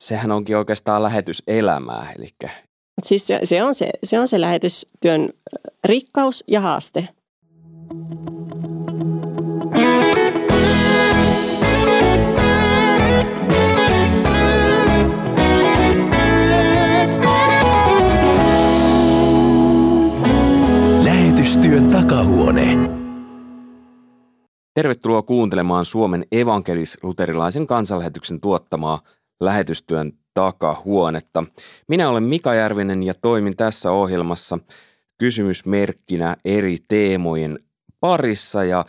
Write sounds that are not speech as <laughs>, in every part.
sehän onkin oikeastaan lähetyselämää, eli Siis se, se, on se, se on se lähetystyön rikkaus ja haaste. Lähetystyön takahuone. Tervetuloa kuuntelemaan Suomen evankelis-luterilaisen kansanlähetyksen tuottamaa lähetystyön takahuonetta. Minä olen Mika Järvinen ja toimin tässä ohjelmassa kysymysmerkkinä eri teemojen parissa ja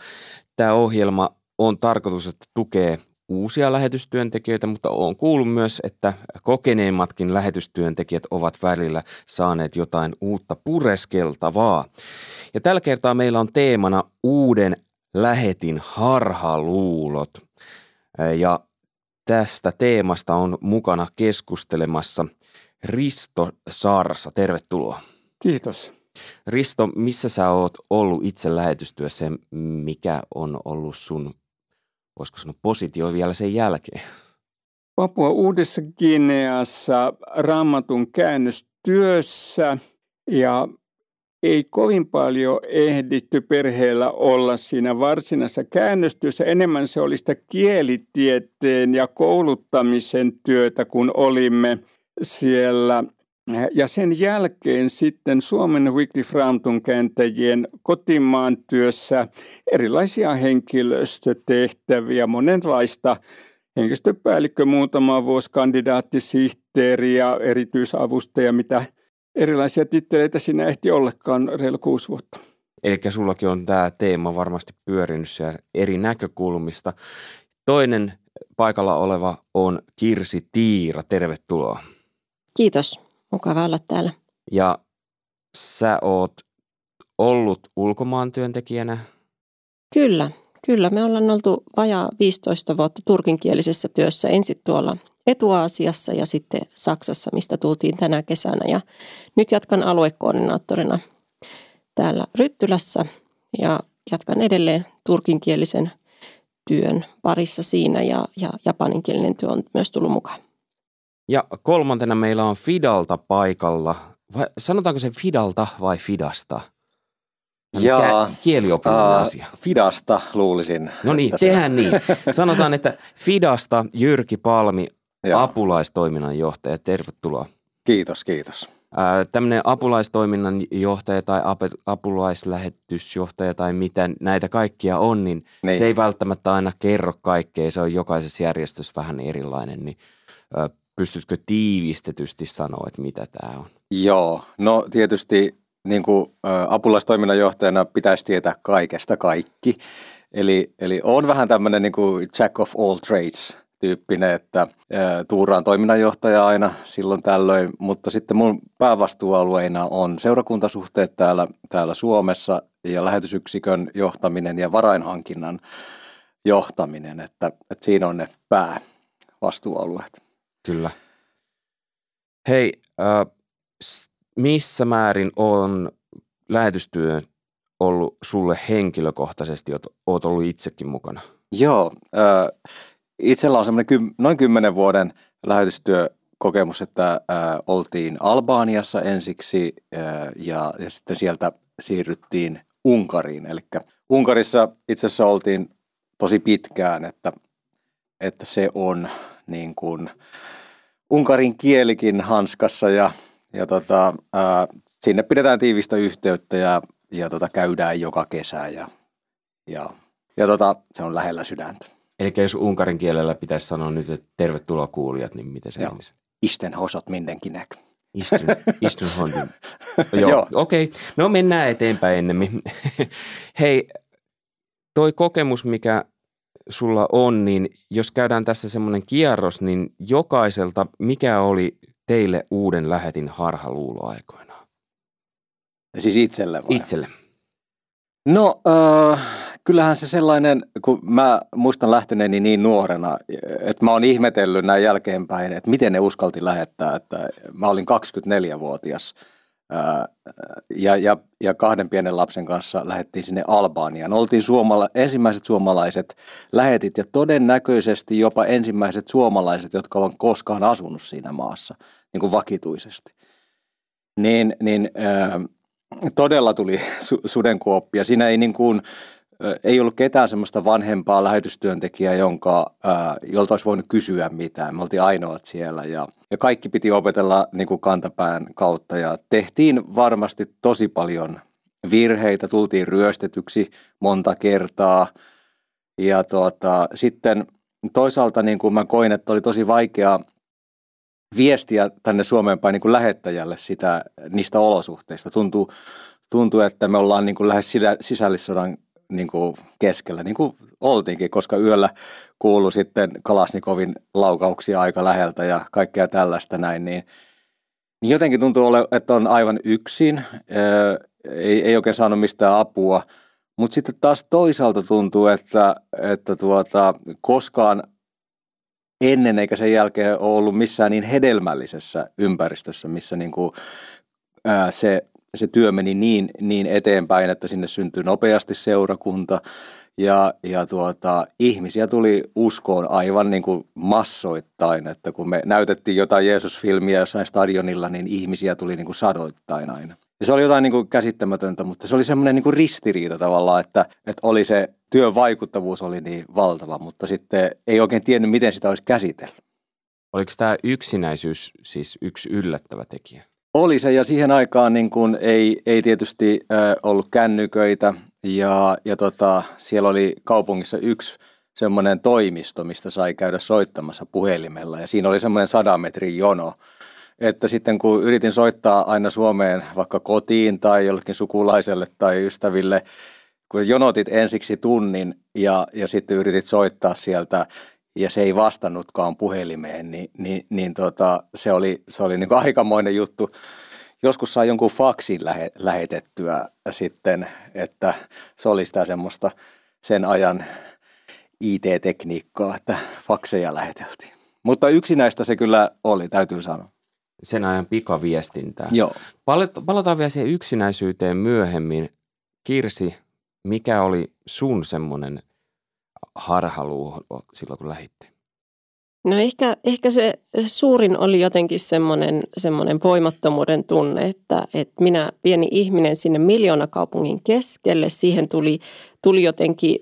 tämä ohjelma on tarkoitus, että tukee uusia lähetystyöntekijöitä, mutta on kuullut myös, että kokeneimmatkin lähetystyöntekijät ovat välillä saaneet jotain uutta pureskeltavaa. Ja tällä kertaa meillä on teemana uuden lähetin harhaluulot. Ja tästä teemasta on mukana keskustelemassa Risto Saarassa. Tervetuloa. Kiitos. Risto, missä sä oot ollut itse lähetystyössä ja mikä on ollut sun, voisiko sanoa, positio vielä sen jälkeen? Papua Uudessa Gineassa raamatun käännöstyössä ja ei kovin paljon ehditty perheellä olla siinä varsinaisessa käännöstyössä. Enemmän se oli sitä kielitieteen ja kouluttamisen työtä, kun olimme siellä. Ja sen jälkeen sitten Suomen Weekly Framtun kääntäjien kotimaan työssä erilaisia henkilöstötehtäviä, monenlaista henkilöstöpäällikkö muutama vuosi, kandidaattisihteeri ja erityisavustaja, mitä – erilaisia titteleitä siinä ehti ollekaan reilu kuusi vuotta. Eli sullakin on tämä teema varmasti pyörinyt siellä eri näkökulmista. Toinen paikalla oleva on Kirsi Tiira. Tervetuloa. Kiitos. Mukava olla täällä. Ja sä oot ollut ulkomaan työntekijänä? Kyllä, kyllä. Me ollaan oltu vajaa 15 vuotta turkinkielisessä työssä ensin tuolla Etuaasiassa ja sitten Saksassa, mistä tultiin tänä kesänä. Ja nyt jatkan aluekoordinaattorina täällä Ryttylässä ja jatkan edelleen turkinkielisen työn parissa siinä ja, ja japaninkielinen työ on myös tullut mukaan. Ja kolmantena meillä on Fidalta paikalla. Vai sanotaanko se Fidalta vai Fidasta? Ja kieliopillinen asia. Fidasta luulisin. No niin, tehdään niin. Sanotaan, että Fidasta Jyrki Palmi Joo. apulaistoiminnan johtaja. Tervetuloa. Kiitos, kiitos. Tämmöinen apulaistoiminnan johtaja tai apulaislähetysjohtaja tai mitä näitä kaikkia on, niin, niin se ei välttämättä aina kerro kaikkea. Se on jokaisessa järjestössä vähän erilainen. Niin pystytkö tiivistetysti sanoa, että mitä tämä on? Joo, no tietysti niin kuin, apulaistoiminnan johtajana pitäisi tietää kaikesta kaikki. Eli, eli on vähän tämmöinen niin kuin jack of all trades tyyppinen, että tuuraan toiminnanjohtaja aina silloin tällöin, mutta sitten mun päävastuualueina on seurakuntasuhteet täällä, täällä Suomessa ja lähetysyksikön johtaminen ja varainhankinnan johtaminen, että, että siinä on ne päävastuualueet. Kyllä. Hei, äh, missä määrin on lähetystyö ollut sulle henkilökohtaisesti, oot ollut itsekin mukana? Joo, äh, Itsellä on semmoinen noin kymmenen vuoden lähetystyökokemus, että äh, oltiin Albaaniassa ensiksi äh, ja, ja sitten sieltä siirryttiin Unkariin. Eli Unkarissa itse asiassa oltiin tosi pitkään, että, että se on niin kuin Unkarin kielikin hanskassa ja, ja tota, äh, sinne pidetään tiivistä yhteyttä ja, ja tota, käydään joka kesä ja, ja, ja tota, se on lähellä sydäntä. Eli jos unkarin kielellä pitäisi sanoa nyt, että tervetuloa kuulijat, niin miten se olisi? Isten hosot mindenkinek. Istun, <laughs> istun hondin. Joo, Joo. okei. Okay. No mennään eteenpäin ennemmin. <laughs> Hei, toi kokemus, mikä sulla on, niin jos käydään tässä semmoinen kierros, niin jokaiselta, mikä oli teille uuden lähetin harhaluuloaikoina? Siis itselle vai? Itselle. No, äh, kyllähän se sellainen, kun mä muistan lähteneeni niin nuorena, että mä oon ihmetellyt näin jälkeenpäin, että miten ne uskalti lähettää, että mä olin 24-vuotias ja, ja, ja kahden pienen lapsen kanssa lähdettiin sinne Albaaniaan. Oltiin suomala- ensimmäiset suomalaiset lähetit ja todennäköisesti jopa ensimmäiset suomalaiset, jotka ovat koskaan asunut siinä maassa niin kuin vakituisesti. Niin, niin äh, todella tuli su- sudenkuoppia. Siinä ei niin kuin, ei ollut ketään semmoista vanhempaa lähetystyöntekijää, jonka, jolta olisi voinut kysyä mitään. Me oltiin ainoat siellä ja, ja kaikki piti opetella niin kuin kantapään kautta ja tehtiin varmasti tosi paljon virheitä, tultiin ryöstetyksi monta kertaa ja tuota, sitten toisaalta niin kuin mä koin, että oli tosi vaikea viestiä tänne Suomeen päin niin kuin lähettäjälle sitä, niistä olosuhteista. Tuntuu, tuntuu, että me ollaan niin kuin lähes sisällissodan niin kuin keskellä, niin kuin oltiinkin, koska yöllä kuului sitten Kalasnikovin laukauksia aika läheltä ja kaikkea tällaista näin, niin, niin jotenkin tuntuu, että on aivan yksin, ei, ei oikein saanut mistään apua, mutta sitten taas toisaalta tuntuu, että, että tuota, koskaan ennen eikä sen jälkeen ole ollut missään niin hedelmällisessä ympäristössä, missä niin kuin, ää, se se työ meni niin, niin eteenpäin, että sinne syntyi nopeasti seurakunta ja, ja tuota, ihmisiä tuli uskoon aivan niin kuin massoittain, että kun me näytettiin jotain Jeesus-filmiä jossain stadionilla, niin ihmisiä tuli niin kuin sadoittain aina. Ja se oli jotain niin kuin käsittämätöntä, mutta se oli semmoinen niin kuin ristiriita tavallaan, että, että oli se työn vaikuttavuus oli niin valtava, mutta sitten ei oikein tiennyt, miten sitä olisi käsitellyt. Oliko tämä yksinäisyys siis yksi yllättävä tekijä? Oli se ja siihen aikaan niin kuin ei, ei tietysti äh, ollut kännyköitä ja, ja tota, siellä oli kaupungissa yksi semmoinen toimisto, mistä sai käydä soittamassa puhelimella ja siinä oli semmoinen sadan metrin jono. Että sitten kun yritin soittaa aina Suomeen vaikka kotiin tai jollekin sukulaiselle tai ystäville, kun jonotit ensiksi tunnin ja, ja sitten yritit soittaa sieltä ja se ei vastannutkaan puhelimeen, niin, niin, niin tota, se oli, se oli niin aikamoinen juttu. Joskus sai jonkun faksin lähe, lähetettyä sitten, että se oli sitä semmoista sen ajan IT-tekniikkaa, että fakseja läheteltiin. Mutta yksinäistä se kyllä oli, täytyy sanoa. Sen ajan pikaviestintää. Joo. Palataan vielä siihen yksinäisyyteen myöhemmin. Kirsi, mikä oli sun semmoinen harhaluulo silloin, kun lähitte? No ehkä, ehkä se suurin oli jotenkin semmoinen, semmoinen voimattomuuden tunne, että, että minä pieni ihminen sinne miljoonakaupungin keskelle, siihen tuli, tuli jotenkin,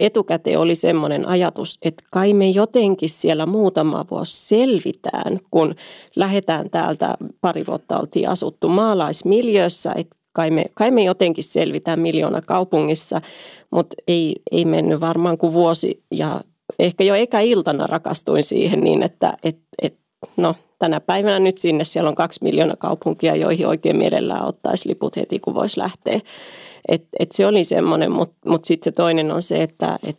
etukäteen oli semmoinen ajatus, että kai me jotenkin siellä muutama vuosi selvitään, kun lähdetään täältä, pari vuotta oltiin asuttu maalaismiljössä, että kai me, kai me jotenkin selvitään miljoona kaupungissa, mutta ei, ei mennyt varmaan kuin vuosi ja ehkä jo eka iltana rakastuin siihen niin, että et, et, no, tänä päivänä nyt sinne siellä on kaksi miljoonaa kaupunkia, joihin oikein mielellään ottaisi liput heti, kun voisi lähteä. Et, et se oli semmoinen, mutta mut sitten se toinen on se, että et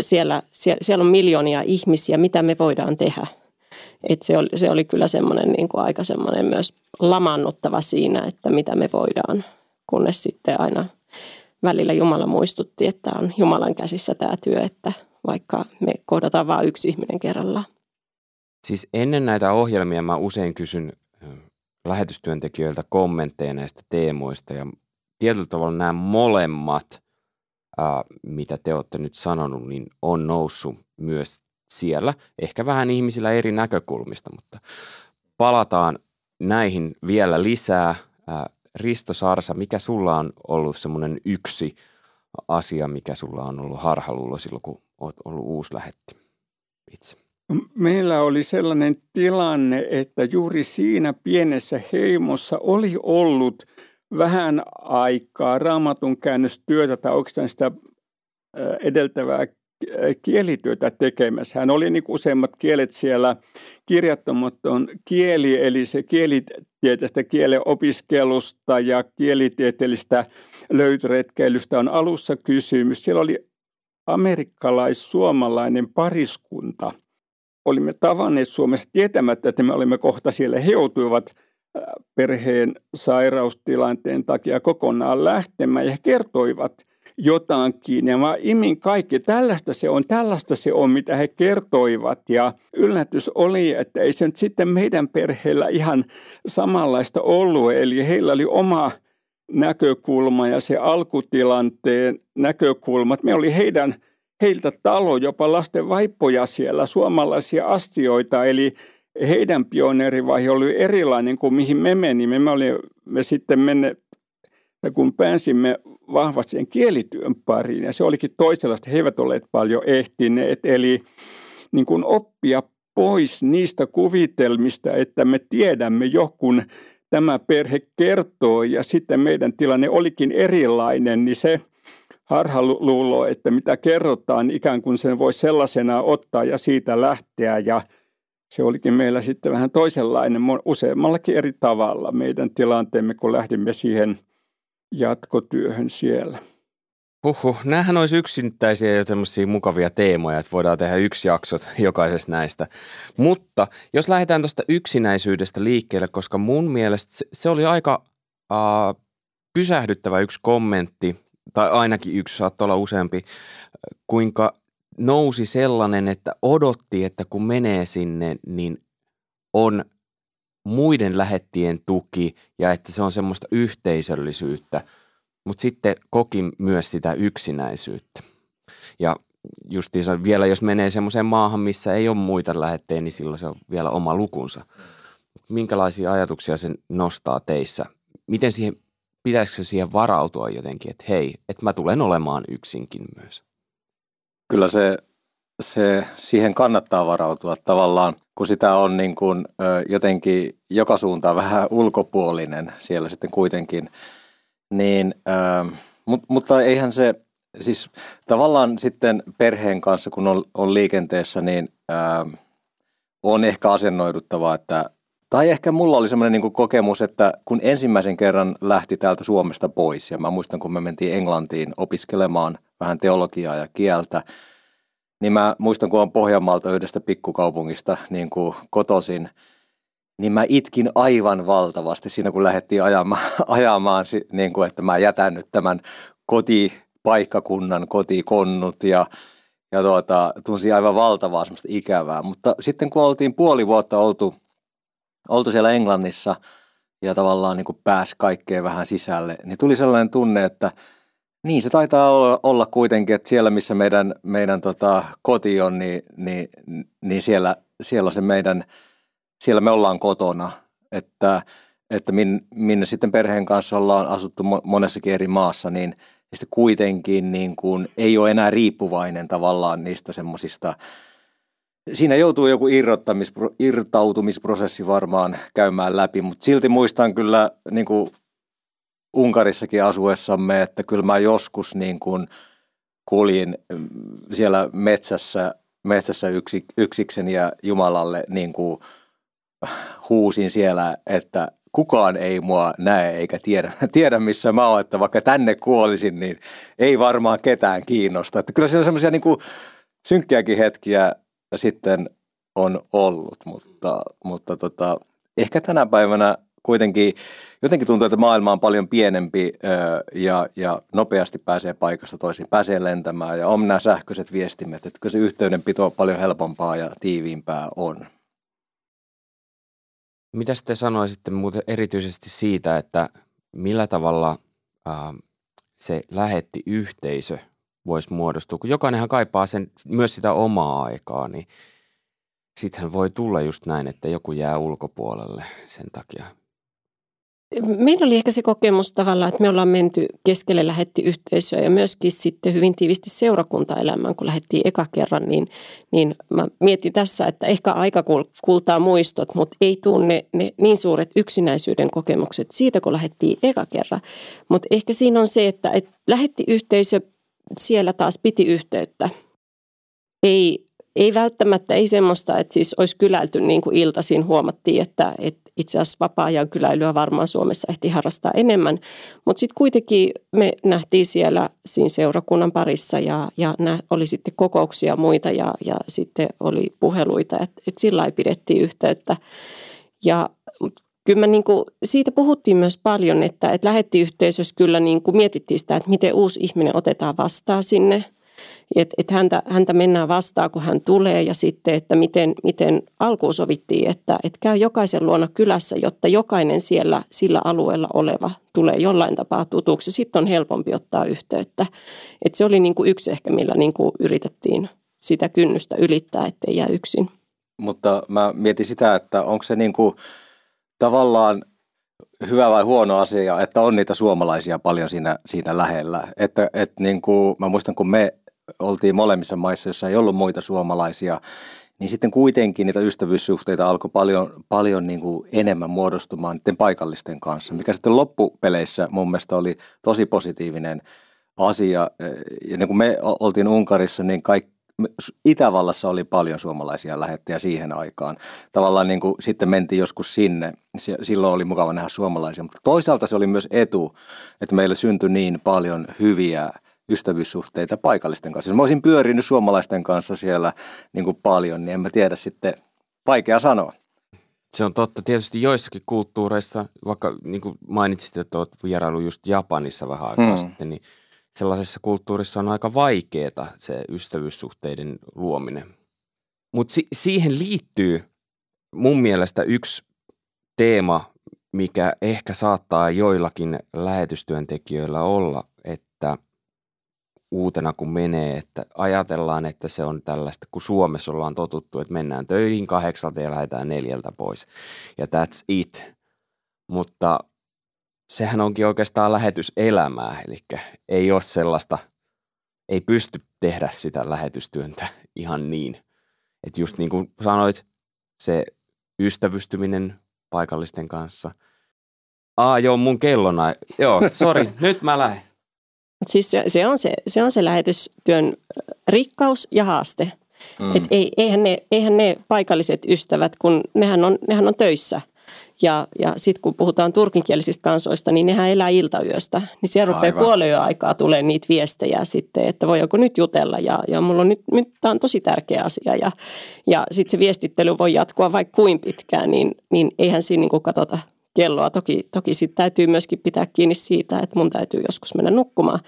siellä, siellä, siellä on miljoonia ihmisiä, mitä me voidaan tehdä – et se, oli, se oli kyllä semmoinen niin kuin aika semmoinen myös lamannuttava siinä, että mitä me voidaan, kunnes sitten aina välillä Jumala muistutti, että on Jumalan käsissä tämä työ, että vaikka me kohdataan vain yksi ihminen kerrallaan. Siis ennen näitä ohjelmia mä usein kysyn lähetystyöntekijöiltä kommentteja näistä teemoista ja tietyllä tavalla nämä molemmat, mitä te olette nyt sanonut, niin on noussut myös siellä, ehkä vähän ihmisillä eri näkökulmista, mutta palataan näihin vielä lisää. Risto Sarsa, mikä sulla on ollut semmoinen yksi asia, mikä sulla on ollut harhaluulo silloin, kun olet ollut uusi lähetti itse? Meillä oli sellainen tilanne, että juuri siinä pienessä heimossa oli ollut vähän aikaa raamatun käännöstyötä tai oikeastaan sitä edeltävää kielityötä tekemässä. Hän oli niin useimmat kielet siellä kirjattomaton kieli, eli se kielitieteestä kielen opiskelusta ja kielitieteellistä löytöretkeilystä on alussa kysymys. Siellä oli amerikkalais-suomalainen pariskunta. Olimme tavanneet Suomessa tietämättä, että me olimme kohta siellä. He joutuivat perheen sairaustilanteen takia kokonaan lähtemään ja he kertoivat – jotakin. Ja mä imin kaikki, tällaista se on, tällaista se on, mitä he kertoivat. Ja yllätys oli, että ei se nyt sitten meidän perheellä ihan samanlaista ollut. Eli heillä oli oma näkökulma ja se alkutilanteen näkökulmat. Me oli heidän, heiltä talo, jopa lasten vaippoja siellä, suomalaisia astioita, eli heidän pioneerivaihe oli erilainen kuin mihin me menimme. Me, oli, me sitten menne, kun pääsimme vahvasti sen kielityön pariin, ja se olikin toisenlaista, he eivät olleet paljon ehtineet, eli niin kuin oppia pois niistä kuvitelmista, että me tiedämme jo, kun tämä perhe kertoo, ja sitten meidän tilanne olikin erilainen, niin se harhaluulo, että mitä kerrotaan, ikään kuin sen voi sellaisena ottaa ja siitä lähteä, ja se olikin meillä sitten vähän toisenlainen, useammallakin eri tavalla meidän tilanteemme, kun lähdimme siihen jatkotyöhön siellä. Huhhuh, näähän olisi yksittäisiä jo tämmöisiä mukavia teemoja, että voidaan tehdä yksi jaksot <laughs> jokaisesta näistä. Mutta jos lähdetään tuosta yksinäisyydestä liikkeelle, koska mun mielestä se, oli aika uh, pysähdyttävä yksi kommentti, tai ainakin yksi, saattoi olla useampi, kuinka nousi sellainen, että odotti, että kun menee sinne, niin on muiden lähettien tuki ja että se on semmoista yhteisöllisyyttä, mutta sitten koki myös sitä yksinäisyyttä. Ja justiinsa vielä jos menee semmoiseen maahan, missä ei ole muita lähetteen, niin silloin se on vielä oma lukunsa. Minkälaisia ajatuksia se nostaa teissä? Miten siihen, pitäisikö siihen varautua jotenkin, että hei, että mä tulen olemaan yksinkin myös? Kyllä se, se siihen kannattaa varautua tavallaan, kun sitä on niin kuin, jotenkin joka suuntaan <laughs> vähän ulkopuolinen siellä sitten kuitenkin. Niin, ö, mut, mutta eihän se, siis tavallaan sitten perheen kanssa, kun on, on liikenteessä, niin on ehkä asennoiduttava, että tai ehkä mulla oli semmoinen niin kokemus, että kun ensimmäisen kerran lähti täältä Suomesta pois, ja mä muistan, kun me mentiin Englantiin opiskelemaan vähän teologiaa ja kieltä, niin mä muistan, kun on Pohjanmaalta yhdestä pikkukaupungista niin kuin kotosin, niin mä itkin aivan valtavasti siinä, kun lähdettiin <laughs> ajamaan, ajamaan niin kuin, että mä jätän nyt tämän kotipaikkakunnan, kotikonnut ja, ja tuota, tunsin aivan valtavaa semmoista ikävää. Mutta sitten kun oltiin puoli vuotta oltu, oltu siellä Englannissa ja tavallaan niin kuin pääsi kaikkeen vähän sisälle, niin tuli sellainen tunne, että – niin, se taitaa olla, olla kuitenkin, että siellä missä meidän, meidän tota, koti on, niin, niin, niin siellä, siellä, se meidän, siellä me ollaan kotona. Että, että min, minne sitten perheen kanssa ollaan asuttu monessakin eri maassa, niin sitten kuitenkin niin kuin, ei ole enää riippuvainen tavallaan niistä semmoisista, siinä joutuu joku irtautumisprosessi varmaan käymään läpi, mutta silti muistan kyllä niin kuin Unkarissakin asuessamme, että kyllä mä joskus niin kuin kuljin mm, siellä metsässä, metsässä yksi, yksiksen ja Jumalalle niin kuin huusin siellä, että kukaan ei mua näe eikä tiedä, <laughs> tiedä missä mä oon, että vaikka tänne kuolisin, niin ei varmaan ketään kiinnosta. Että kyllä siellä semmoisia niin synkkiäkin hetkiä sitten on ollut, mutta, mutta tota, ehkä tänä päivänä kuitenkin jotenkin tuntuu, että maailma on paljon pienempi ja, ja nopeasti pääsee paikasta toisiin, pääsee lentämään ja on nämä sähköiset viestimet, että se yhteydenpito paljon helpompaa ja tiiviimpää on. Mitä te sanoisitte muuten erityisesti siitä, että millä tavalla äh, se lähetti yhteisö voisi muodostua, kun jokainenhan kaipaa sen, myös sitä omaa aikaa, niin sittenhän voi tulla just näin, että joku jää ulkopuolelle sen takia. Meillä oli ehkä se kokemus tavallaan, että me ollaan menty keskelle lähetti yhteisöä ja myöskin sitten hyvin tiivisti seurakuntaelämään, kun lähdettiin eka kerran, niin, niin mä mietin tässä, että ehkä aika kultaa muistot, mutta ei tunne ne niin suuret yksinäisyyden kokemukset siitä, kun lähdettiin eka kerran. Mutta ehkä siinä on se, että, että lähetti yhteisö siellä taas piti yhteyttä. Ei, ei välttämättä, ei semmoista, että siis olisi kylälty niin kuin iltaisin huomattiin, että, että itse asiassa vapaa-ajan kyläilyä varmaan Suomessa ehti harrastaa enemmän. Mutta sitten kuitenkin me nähtiin siellä siinä seurakunnan parissa ja, ja nä, oli sitten kokouksia muita ja, ja sitten oli puheluita, että et sillä ei pidettiin yhteyttä. Ja kyllä niin kuin, siitä puhuttiin myös paljon, että, että lähettiyhteisössä kyllä niin kuin mietittiin sitä, että miten uusi ihminen otetaan vastaan sinne. Että et häntä, häntä mennään vastaan, kun hän tulee ja sitten, että miten, miten alkuun sovittiin, että, että käy jokaisen luona kylässä, jotta jokainen siellä sillä alueella oleva tulee jollain tapaa tutuksi. Sitten on helpompi ottaa yhteyttä. Et se oli niin kuin yksi ehkä, millä niin kuin yritettiin sitä kynnystä ylittää, ettei jää yksin. Mutta mä mietin sitä, että onko se niin kuin tavallaan hyvä vai huono asia, että on niitä suomalaisia paljon siinä, siinä lähellä. Että, että niin kuin, mä muistan, kun me oltiin molemmissa maissa, joissa ei ollut muita suomalaisia, niin sitten kuitenkin niitä ystävyyssuhteita alkoi paljon, paljon niin kuin enemmän muodostumaan niiden paikallisten kanssa, mikä sitten loppupeleissä mun mielestä oli tosi positiivinen asia. Ja niin kuin me oltiin Unkarissa, niin kaikki Itävallassa oli paljon suomalaisia lähettejä siihen aikaan. Tavallaan niin kuin sitten mentiin joskus sinne. Silloin oli mukava nähdä suomalaisia, mutta toisaalta se oli myös etu, että meillä syntyi niin paljon hyviä ystävyyssuhteita paikallisten kanssa. Jos mä olisin pyörinyt suomalaisten kanssa siellä niin kuin paljon, niin en mä tiedä sitten, vaikea sanoa. Se on totta. Tietysti joissakin kulttuureissa, vaikka niin kuin mainitsit, että olet vierailu just Japanissa vähän aikaa hmm. sitten, niin – sellaisessa kulttuurissa on aika vaikeaa se ystävyyssuhteiden luominen. Mutta si- siihen liittyy mun mielestä yksi teema, mikä ehkä saattaa joillakin lähetystyöntekijöillä olla, että uutena kun menee, että ajatellaan, että se on tällaista, kun Suomessa ollaan totuttu, että mennään töihin kahdeksalta ja lähdetään neljältä pois. Ja that's it. Mutta sehän onkin oikeastaan lähetyselämää, eli ei ole sellaista, ei pysty tehdä sitä lähetystyöntä ihan niin. Että just niin kuin sanoit, se ystävystyminen paikallisten kanssa. Aa, joo, mun kellona. Joo, sori, <laughs> nyt mä lähden. Siis se, se, on se, se on se lähetystyön rikkaus ja haaste. Mm. Et ei, eihän, ne, eihän ne paikalliset ystävät, kun nehän on, nehän on töissä – ja, ja sitten kun puhutaan turkinkielisistä kansoista, niin nehän elää iltayöstä. Niin siellä rupeaa puolen aikaa tulee niitä viestejä sitten, että voi joku nyt jutella. Ja, ja mulla on nyt, nyt tämä on tosi tärkeä asia. Ja, ja sitten se viestittely voi jatkua vaikka kuin pitkään, niin, niin eihän siinä niin katsota kelloa. Toki, toki sitten täytyy myöskin pitää kiinni siitä, että mun täytyy joskus mennä nukkumaan.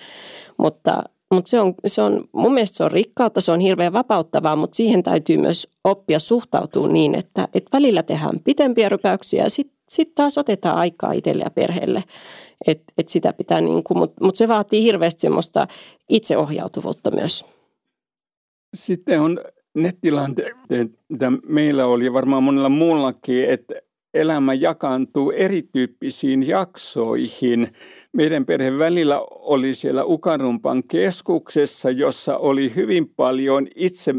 Mutta, mutta se on, se on, mun mielestä se on rikkautta, se on hirveän vapauttavaa, mutta siihen täytyy myös oppia suhtautua niin, että, että välillä tehdään pitempiä rypäyksiä ja sitten sit taas otetaan aikaa itselle ja perheelle. Et, et sitä pitää niin kuin, mutta mut se vaatii hirveästi semmoista itseohjautuvuutta myös. Sitten on ne tilanteet, mitä meillä oli varmaan monella muullakin, että elämä jakaantuu erityyppisiin jaksoihin. Meidän perheen välillä oli siellä Ukarumpan keskuksessa, jossa oli hyvin paljon itse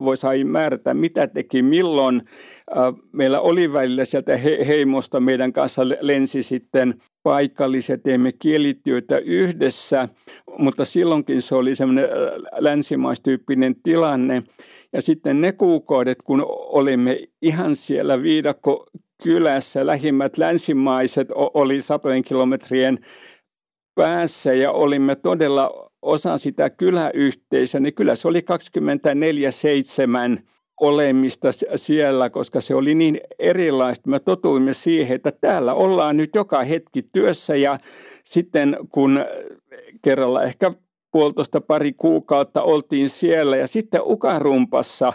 voi sai määrätä, mitä teki milloin. Meillä oli välillä sieltä heimosta meidän kanssa lensi sitten paikalliset, teemme kielityötä yhdessä, mutta silloinkin se oli semmoinen länsimaistyyppinen tilanne. Ja sitten ne kuukaudet, kun olimme ihan siellä viidakko kylässä, lähimmät länsimaiset oli satojen kilometrien päässä ja olimme todella osa sitä kyläyhteisöä, niin kyllä se oli 24-7 olemista siellä, koska se oli niin erilaista. Me totuimme siihen, että täällä ollaan nyt joka hetki työssä ja sitten kun kerralla ehkä puolitoista pari kuukautta oltiin siellä ja sitten Ukarumpassa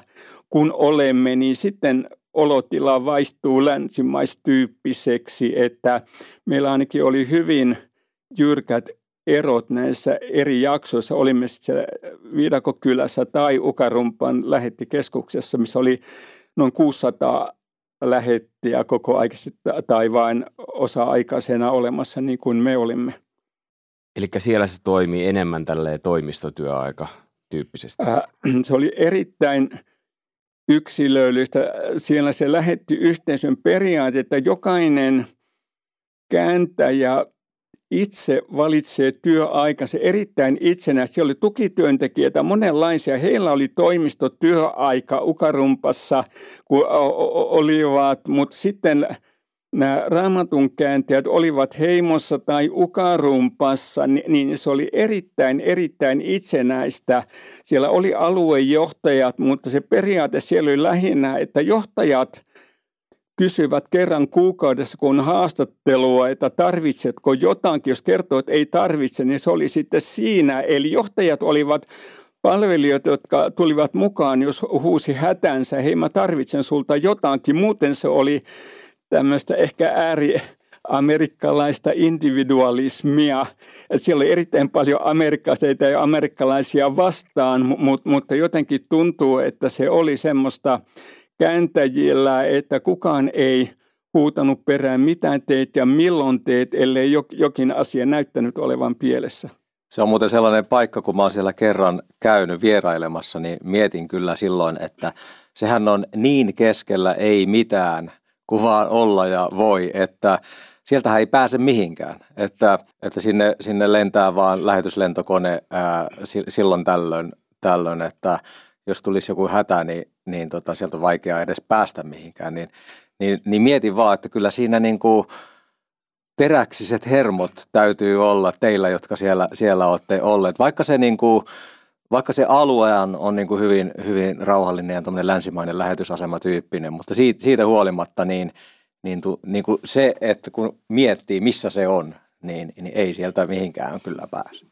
kun olemme, niin sitten olotila vaihtuu länsimaistyyppiseksi, että meillä ainakin oli hyvin jyrkät erot näissä eri jaksoissa. Olimme sitten Viidakokylässä tai Ukarumpan lähettikeskuksessa, missä oli noin 600 lähettiä koko aikaisesti tai vain osa-aikaisena olemassa niin kuin me olimme. Eli siellä se toimii enemmän tälleen toimistotyöaika tyyppisesti? Äh, <clears throat> se oli erittäin yksilöllistä. Siellä se lähetti yhteisön periaate, että jokainen kääntäjä itse valitsee työaikansa erittäin itsenäisesti. Siellä oli tukityöntekijöitä monenlaisia. Heillä oli toimistotyöaika Ukarumpassa, kun olivat, mutta sitten nämä raamatun kääntäjät olivat heimossa tai ukarumpassa, niin se oli erittäin, erittäin itsenäistä. Siellä oli aluejohtajat, mutta se periaate siellä oli lähinnä, että johtajat kysyvät kerran kuukaudessa, kun haastattelua, että tarvitsetko jotakin. Jos kertoo, että ei tarvitse, niin se oli sitten siinä. Eli johtajat olivat palvelijoita, jotka tulivat mukaan, jos huusi hätänsä, hei mä tarvitsen sulta jotakin. Muuten se oli tämmöistä ehkä ääri amerikkalaista individualismia. Että siellä oli erittäin paljon amerikkalaisia ja amerikkalaisia vastaan, mutta, mutta jotenkin tuntuu, että se oli semmoista kääntäjillä, että kukaan ei huutanut perään mitään teet ja milloin teet, ellei jokin asia näyttänyt olevan pielessä. Se on muuten sellainen paikka, kun mä oon siellä kerran käynyt vierailemassa, niin mietin kyllä silloin, että sehän on niin keskellä ei mitään kuin vaan olla ja voi, että sieltähän ei pääse mihinkään, että, että sinne, sinne lentää vaan lähetyslentokone ää, silloin tällöin, tällöin, että jos tulisi joku hätä, niin, niin tota, sieltä on vaikea edes päästä mihinkään, niin, niin, niin mietin vaan, että kyllä siinä niin kuin teräksiset hermot täytyy olla teillä, jotka siellä, siellä olette olleet, vaikka se niin kuin, vaikka se alue on, niin kuin hyvin, hyvin rauhallinen ja länsimainen lähetysasematyyppinen, mutta siitä, siitä huolimatta niin, niin, tu, niin kuin se, että kun miettii, missä se on, niin, niin ei sieltä mihinkään kyllä pääse.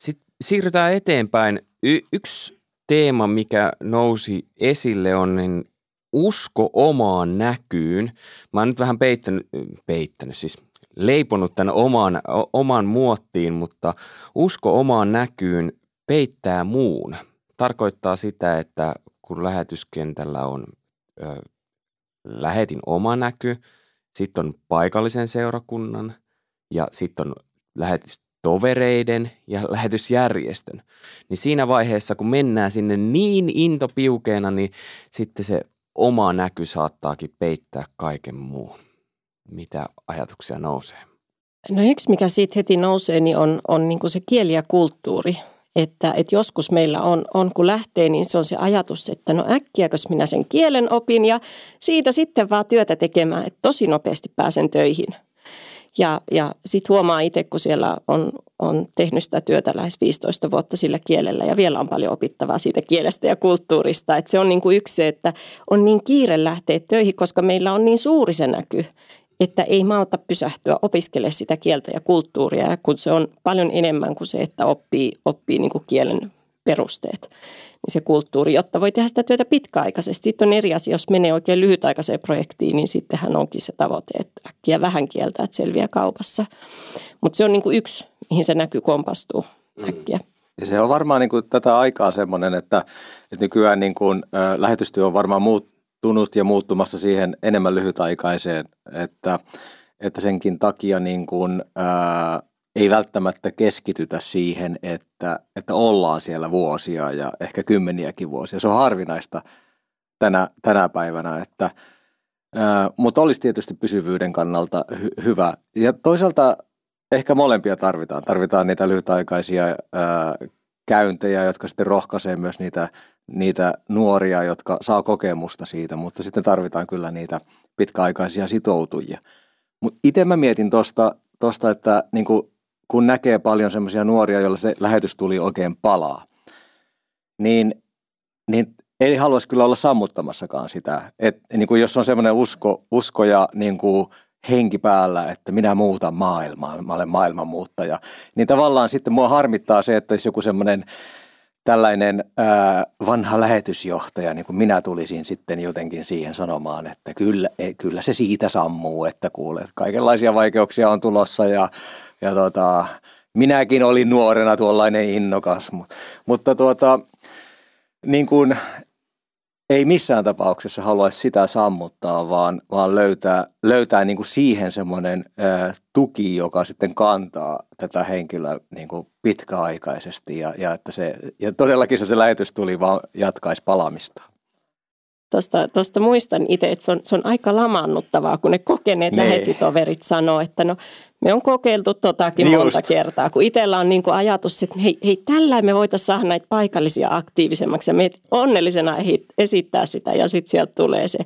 Sitten siirrytään eteenpäin. Y- yksi teema, mikä nousi esille on niin usko omaan näkyyn. Mä oon nyt vähän peittänyt, peittänyt siis leiponut tämän oman, oman muottiin, mutta usko omaan näkyyn peittää muun. Tarkoittaa sitä, että kun lähetyskentällä on ö, lähetin oma näky, sitten on paikallisen seurakunnan ja sitten on lähetystovereiden ja <laughs> lähetysjärjestön. Niin siinä vaiheessa, kun mennään sinne niin intopiukeena, niin sitten se oma näky saattaakin peittää kaiken muun. Mitä ajatuksia nousee? No yksi, mikä siitä heti nousee, niin on, on niin kuin se kieli ja kulttuuri. Että, että joskus meillä on, on, kun lähtee, niin se on se ajatus, että no äkkiäkös minä sen kielen opin ja siitä sitten vaan työtä tekemään, että tosi nopeasti pääsen töihin. Ja, ja sitten huomaa itse, kun siellä on, on tehnyt sitä työtä lähes 15 vuotta sillä kielellä ja vielä on paljon opittavaa siitä kielestä ja kulttuurista. Että se on niin kuin yksi se, että on niin kiire lähteä töihin, koska meillä on niin suuri se näky että ei malta pysähtyä opiskele sitä kieltä ja kulttuuria, kun se on paljon enemmän kuin se, että oppii, oppii niin kuin kielen perusteet, niin se kulttuuri, jotta voi tehdä sitä työtä pitkäaikaisesti. Sitten on eri asia, jos menee oikein lyhytaikaiseen projektiin, niin sittenhän onkin se tavoite, että äkkiä vähän kieltä, että selviää kaupassa. Mutta se on niin kuin yksi, mihin se näkyy kompastuu mm. äkkiä. Ja se on varmaan niin kuin tätä aikaa semmoinen, että, että nykyään niin kuin, äh, lähetystyö on varmaan muut, muuttunut ja muuttumassa siihen enemmän lyhytaikaiseen, että, että senkin takia niin kuin, ää, ei välttämättä keskitytä siihen, että, että ollaan siellä vuosia ja ehkä kymmeniäkin vuosia. Se on harvinaista tänä, tänä päivänä, että, ää, mutta olisi tietysti pysyvyyden kannalta hy, hyvä. Ja toisaalta ehkä molempia tarvitaan. Tarvitaan niitä lyhytaikaisia ää, käyntejä, jotka sitten rohkaisee myös niitä, niitä nuoria, jotka saa kokemusta siitä, mutta sitten tarvitaan kyllä niitä pitkäaikaisia sitoutujia. Mutta itse mä mietin tuosta, tosta, että niin kun, näkee paljon semmoisia nuoria, joilla se lähetys tuli oikein palaa, niin, niin ei haluaisi kyllä olla sammuttamassakaan sitä. Et, niin kuin jos on semmoinen usko, usko ja niin kuin henki päällä, että minä muutan maailmaa, mä olen maailmanmuuttaja. Niin tavallaan sitten mua harmittaa se, että jos joku semmoinen tällainen ää, vanha lähetysjohtaja, niin kuin minä tulisin sitten jotenkin siihen sanomaan, että kyllä, e, kyllä se siitä sammuu, että kuulet, kaikenlaisia vaikeuksia on tulossa ja, ja tota, minäkin olin nuorena tuollainen innokas, mutta, mutta tuota, niin kuin ei missään tapauksessa haluaisi sitä sammuttaa, vaan, vaan löytää, löytää niin kuin siihen semmoinen tuki, joka sitten kantaa tätä henkilöä niin kuin pitkäaikaisesti ja, ja, että se, ja todellakin se, se lähetys tuli vaan jatkaisi palamista. Tuosta, tuosta muistan itse, että se on, se on aika lamaannuttavaa, kun ne kokeneet ne. Niin. lähetitoverit sanoo, että no me on kokeiltu totakin Just. monta kertaa, kun itsellä on niin kuin ajatus, että hei, hei tällä me voitaisiin saada näitä paikallisia aktiivisemmaksi ja me onnellisena esittää sitä ja sitten sieltä tulee se.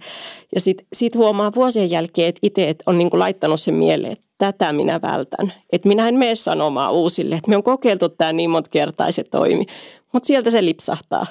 Ja sitten sit huomaa vuosien jälkeen, että itse on niin kuin laittanut sen mieleen, että tätä minä vältän. Että minä en mene sanomaan uusille, että me on kokeiltu tämä niin monta kertaa se toimi, mutta sieltä se lipsahtaa.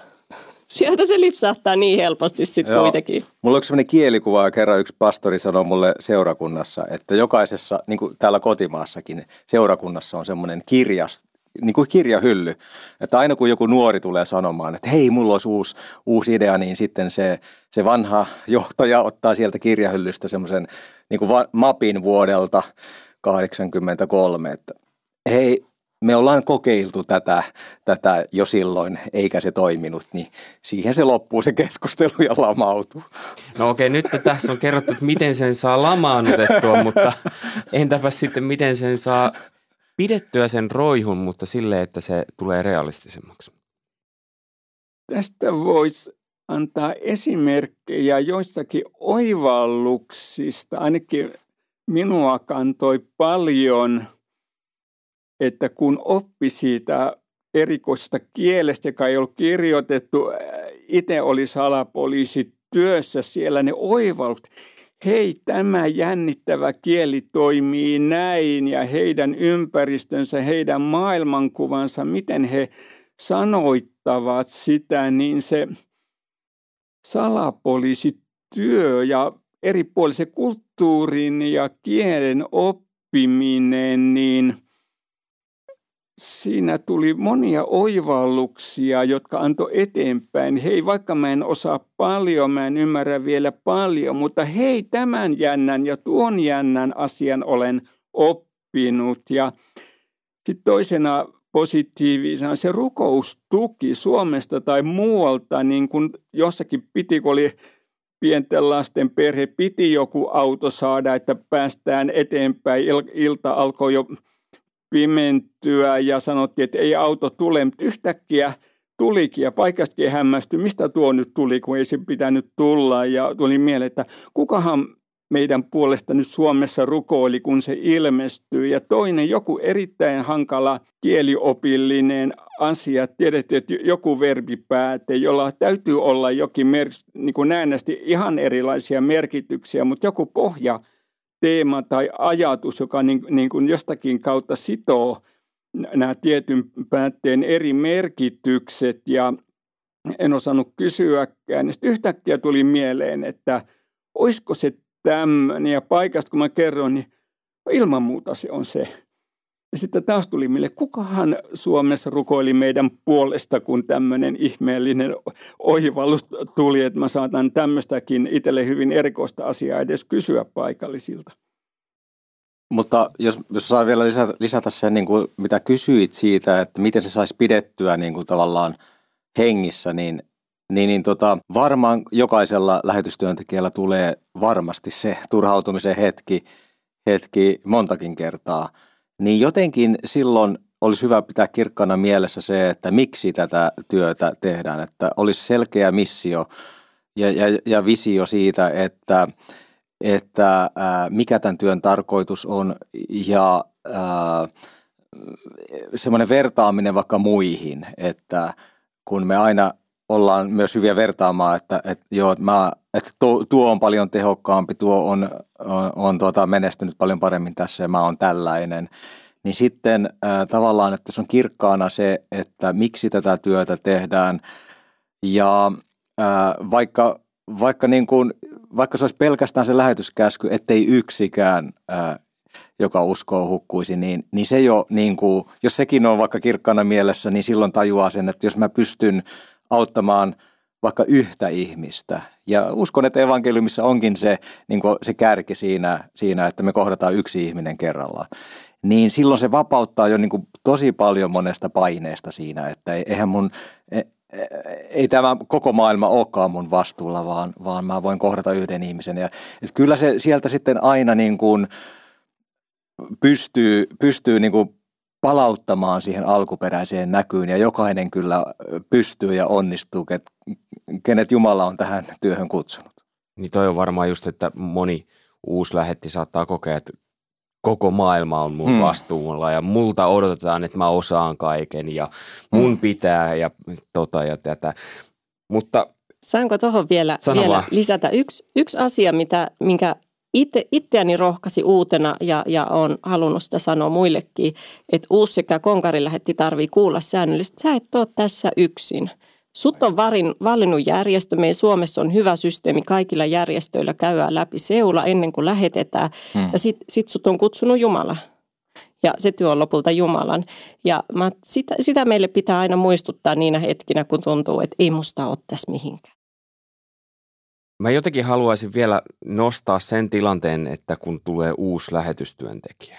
Sieltä se lipsahtaa niin helposti sitten kuitenkin. Mulla on sellainen kielikuva, kerran yksi pastori sanoi mulle seurakunnassa, että jokaisessa, niin kuin täällä kotimaassakin, seurakunnassa on semmoinen kirjas, niin kuin kirjahylly. Että aina kun joku nuori tulee sanomaan, että hei, mulla olisi uusi, uusi idea, niin sitten se, se vanha johtaja ottaa sieltä kirjahyllystä semmoisen niin kuin mapin vuodelta 83, että hei, me ollaan kokeiltu tätä, tätä jo silloin, eikä se toiminut, niin siihen se loppuu se keskustelu ja lamautuu. No okei, nyt tässä on kerrottu, että miten sen saa lamaannutettua, mutta entäpä sitten miten sen saa pidettyä sen roihun, mutta sille, että se tulee realistisemmaksi? Tästä voisi antaa esimerkkejä joistakin oivalluksista. Ainakin minua kantoi paljon, että kun oppi siitä erikoisesta kielestä, joka ei ollut kirjoitettu, itse oli salapoliisi työssä siellä, ne oivallukset, hei, tämä jännittävä kieli toimii näin ja heidän ympäristönsä, heidän maailmankuvansa, miten he sanoittavat sitä, niin se salapoliisityö ja eri puolisen kulttuurin ja kielen oppiminen, niin – siinä tuli monia oivalluksia, jotka antoi eteenpäin. Hei, vaikka mä en osaa paljon, mä en ymmärrä vielä paljon, mutta hei, tämän jännän ja tuon jännän asian olen oppinut. Ja sitten toisena positiivisena se rukoustuki Suomesta tai muualta, niin kuin jossakin piti, kun oli pienten lasten perhe, piti joku auto saada, että päästään eteenpäin. Ilta alkoi jo pimentyä ja sanottiin, että ei auto tule, mutta yhtäkkiä tulikin ja paikastakin hämmästyi, mistä tuo nyt tuli, kun ei se pitänyt tulla. Ja tuli mieleen, että kukahan meidän puolesta nyt Suomessa rukoili, kun se ilmestyy. Ja toinen, joku erittäin hankala kieliopillinen asia. Tiedätte, että joku verbipääte, jolla täytyy olla jokin, mer- niin kuin näennästi ihan erilaisia merkityksiä, mutta joku pohja – teema tai ajatus, joka niin, niin kuin jostakin kautta sitoo nämä tietyn päätteen eri merkitykset ja en osannut kysyäkään. Ja yhtäkkiä tuli mieleen, että olisiko se tämmöinen ja paikasta kun mä kerron, niin ilman muuta se on se. Ja sitten taas tuli meille, kukahan Suomessa rukoili meidän puolesta, kun tämmöinen ihmeellinen oivallus tuli, että mä saatan tämmöistäkin itselle hyvin erikoista asiaa edes kysyä paikallisilta. Mutta jos, jos saa vielä lisätä, lisätä sen, niin kuin, mitä kysyit siitä, että miten se saisi pidettyä niin kuin tavallaan hengissä, niin, niin, niin tota, varmaan jokaisella lähetystyöntekijällä tulee varmasti se turhautumisen hetki, hetki montakin kertaa – niin jotenkin silloin olisi hyvä pitää kirkkana mielessä se, että miksi tätä työtä tehdään, että olisi selkeä missio ja, ja, ja visio siitä, että, että ää, mikä tämän työn tarkoitus on ja ää, semmoinen vertaaminen vaikka muihin, että kun me aina ollaan myös hyviä vertaamaan, että, että, joo, mä, että tuo, tuo on paljon tehokkaampi, tuo on, on, on tuota, menestynyt paljon paremmin tässä ja mä oon tällainen. Niin sitten äh, tavallaan, että se on kirkkaana se, että miksi tätä työtä tehdään ja äh, vaikka, vaikka, niin kuin, vaikka se olisi pelkästään se lähetyskäsky, ettei yksikään äh, joka uskoo hukkuisi, niin, niin se jo, niin kuin, jos sekin on vaikka kirkkana mielessä, niin silloin tajuaa sen, että jos mä pystyn auttamaan vaikka yhtä ihmistä. Ja uskon, että evankeliumissa onkin se, niin se kärki siinä, siinä, että me kohdataan yksi ihminen kerrallaan. Niin silloin se vapauttaa jo niin kuin tosi paljon monesta paineesta siinä, että eihän mun, e, e, ei tämä koko maailma olekaan mun vastuulla, vaan, vaan mä voin kohdata yhden ihmisen. Ja, että kyllä se sieltä sitten aina niin kuin pystyy, pystyy niin kuin palauttamaan siihen alkuperäiseen näkyyn ja jokainen kyllä pystyy ja onnistuu, kenet Jumala on tähän työhön kutsunut. Niin toi on varmaan just, että moni uusi lähetti saattaa kokea, että koko maailma on mun hmm. vastuulla ja multa odotetaan, että mä osaan kaiken ja mun hmm. pitää ja tota ja tätä. Mutta Saanko tuohon vielä, vielä lisätä yksi, yksi asia, mitä, minkä itse, itseäni rohkasi uutena ja, ja on halunnut sitä sanoa muillekin, että uusi sekä konkari lähetti tarvii kuulla säännöllisesti. Sä et ole tässä yksin. Sut on varin, valinnut järjestö. Meidän Suomessa on hyvä systeemi. Kaikilla järjestöillä käydään läpi seula ennen kuin lähetetään. Hmm. Ja sitten sit sut on kutsunut Jumala. Ja se työ on lopulta Jumalan. Ja mä, sitä, sitä meille pitää aina muistuttaa niinä hetkinä, kun tuntuu, että ei musta ole tässä mihinkään. Mä jotenkin haluaisin vielä nostaa sen tilanteen, että kun tulee uusi lähetystyöntekijä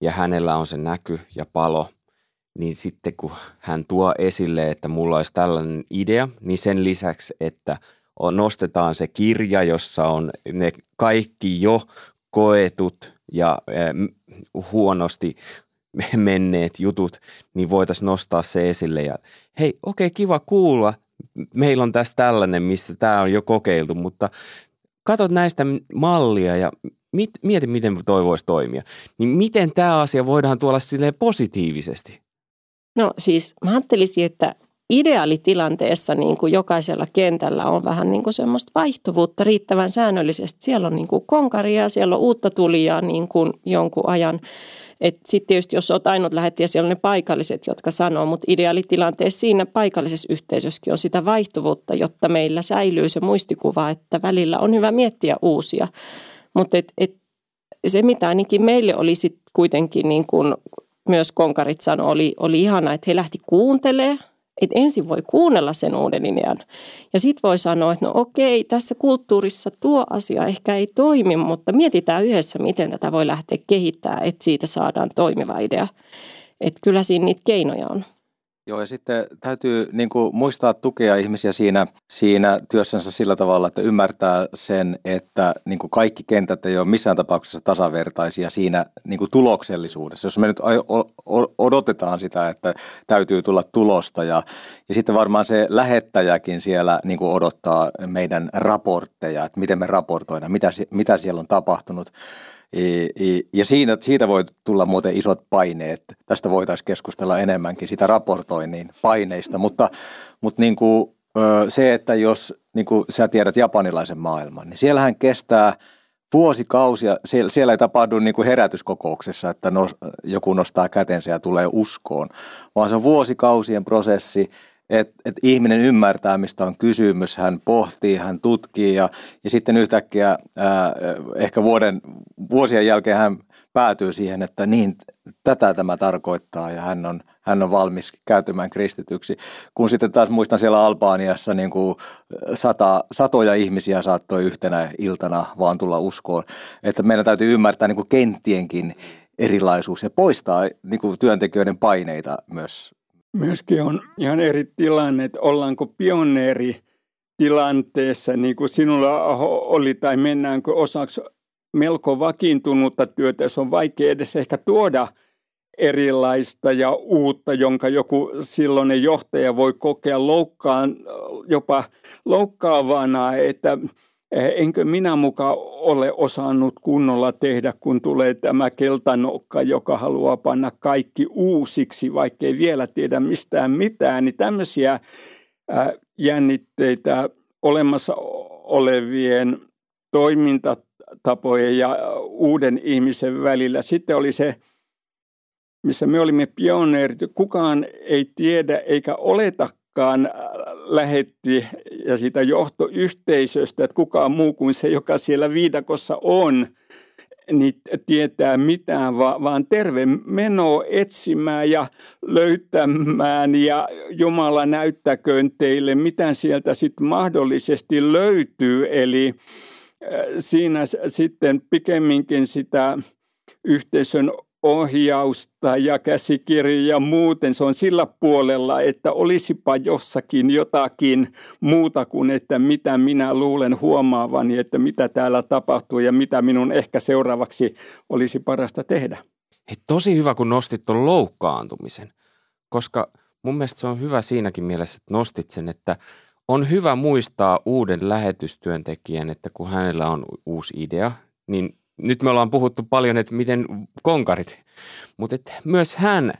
ja hänellä on se näky ja palo, niin sitten kun hän tuo esille, että mulla olisi tällainen idea, niin sen lisäksi, että nostetaan se kirja, jossa on ne kaikki jo koetut ja huonosti menneet jutut, niin voitaisiin nostaa se esille ja hei, okei, okay, kiva kuulla, meillä on tässä tällainen, missä tämä on jo kokeiltu, mutta katsot näistä mallia ja mit, mieti, miten toi voisi toimia. Niin miten tämä asia voidaan tuolla sille positiivisesti? No siis mä ajattelisin, että ideaalitilanteessa niin kuin jokaisella kentällä on vähän niin kuin semmoista vaihtuvuutta riittävän säännöllisesti. Siellä on niin kuin konkaria, siellä on uutta tulijaa niin kuin jonkun ajan. Sitten tietysti jos olet ainut lähettäjä, siellä on ne paikalliset, jotka sanoo, mutta ideaalitilanteessa siinä paikallisessa yhteisössäkin on sitä vaihtuvuutta, jotta meillä säilyy se muistikuva, että välillä on hyvä miettiä uusia. Mutta et, et, se, mitä ainakin meille oli sit kuitenkin, niin kuin myös konkarit sanoi, oli, oli ihana, että he lähti kuuntelemaan että ensin voi kuunnella sen uuden idean ja sitten voi sanoa, että no okei, tässä kulttuurissa tuo asia ehkä ei toimi, mutta mietitään yhdessä, miten tätä voi lähteä kehittämään, että siitä saadaan toimiva idea. Että kyllä siinä niitä keinoja on. Joo, ja sitten täytyy niin kuin, muistaa tukea ihmisiä siinä, siinä työssänsä sillä tavalla, että ymmärtää sen, että niin kuin kaikki kentät ei ole missään tapauksessa tasavertaisia siinä niin kuin tuloksellisuudessa. Jos me nyt odotetaan sitä, että täytyy tulla tulosta ja, ja sitten varmaan se lähettäjäkin siellä niin kuin odottaa meidän raportteja, että miten me raportoidaan, mitä, mitä siellä on tapahtunut. Ja siinä, siitä voi tulla muuten isot paineet. Tästä voitaisiin keskustella enemmänkin, sitä raportoinnin paineista. Mutta, mutta niin kuin se, että jos niin kuin sä tiedät japanilaisen maailman, niin siellähän kestää vuosikausia. Siellä, siellä ei tapahdu niin kuin herätyskokouksessa, että joku nostaa kätensä ja tulee uskoon, vaan se on vuosikausien prosessi että et ihminen ymmärtää, mistä on kysymys, hän pohtii, hän tutkii ja, ja sitten yhtäkkiä ää, ehkä vuoden, vuosien jälkeen hän päätyy siihen, että niin, tätä tämä tarkoittaa ja hän on, hän on valmis käytymään kristityksi. Kun sitten taas muistan siellä Albaaniassa niin kuin sata, satoja ihmisiä saattoi yhtenä iltana vaan tulla uskoon. Että meidän täytyy ymmärtää niin kuin kenttienkin erilaisuus ja poistaa niin kuin työntekijöiden paineita myös Myöskin on ihan eri tilanne, että ollaanko pioneeri tilanteessa, niin kuin sinulla oli, tai mennäänkö osaksi melko vakiintunutta työtä. Se on vaikea edes ehkä tuoda erilaista ja uutta, jonka joku silloinen johtaja voi kokea loukkaan, jopa loukkaavana, että enkö minä muka ole osannut kunnolla tehdä, kun tulee tämä keltanokka, joka haluaa panna kaikki uusiksi, vaikkei vielä tiedä mistään mitään, niin tämmöisiä jännitteitä olemassa olevien toimintatapojen ja uuden ihmisen välillä. Sitten oli se, missä me olimme pioneerit. Kukaan ei tiedä eikä oleta koskaan äh, lähetti ja siitä johtoyhteisöstä, että kukaan muu kuin se, joka siellä viidakossa on, niin tietää mitään, vaan terve meno etsimään ja löytämään ja Jumala näyttäköön teille, mitä sieltä sitten mahdollisesti löytyy. Eli äh, siinä sitten pikemminkin sitä yhteisön ohjausta ja käsikirja muuten. Se on sillä puolella, että olisipa jossakin jotakin muuta kuin, että mitä minä luulen huomaavani, että mitä täällä tapahtuu ja mitä minun ehkä seuraavaksi olisi parasta tehdä. Hei, tosi hyvä, kun nostit tuon loukkaantumisen, koska mun mielestä se on hyvä siinäkin mielessä, että nostit sen, että on hyvä muistaa uuden lähetystyöntekijän, että kun hänellä on uusi idea, niin nyt me ollaan puhuttu paljon, että miten konkarit, mutta myös hän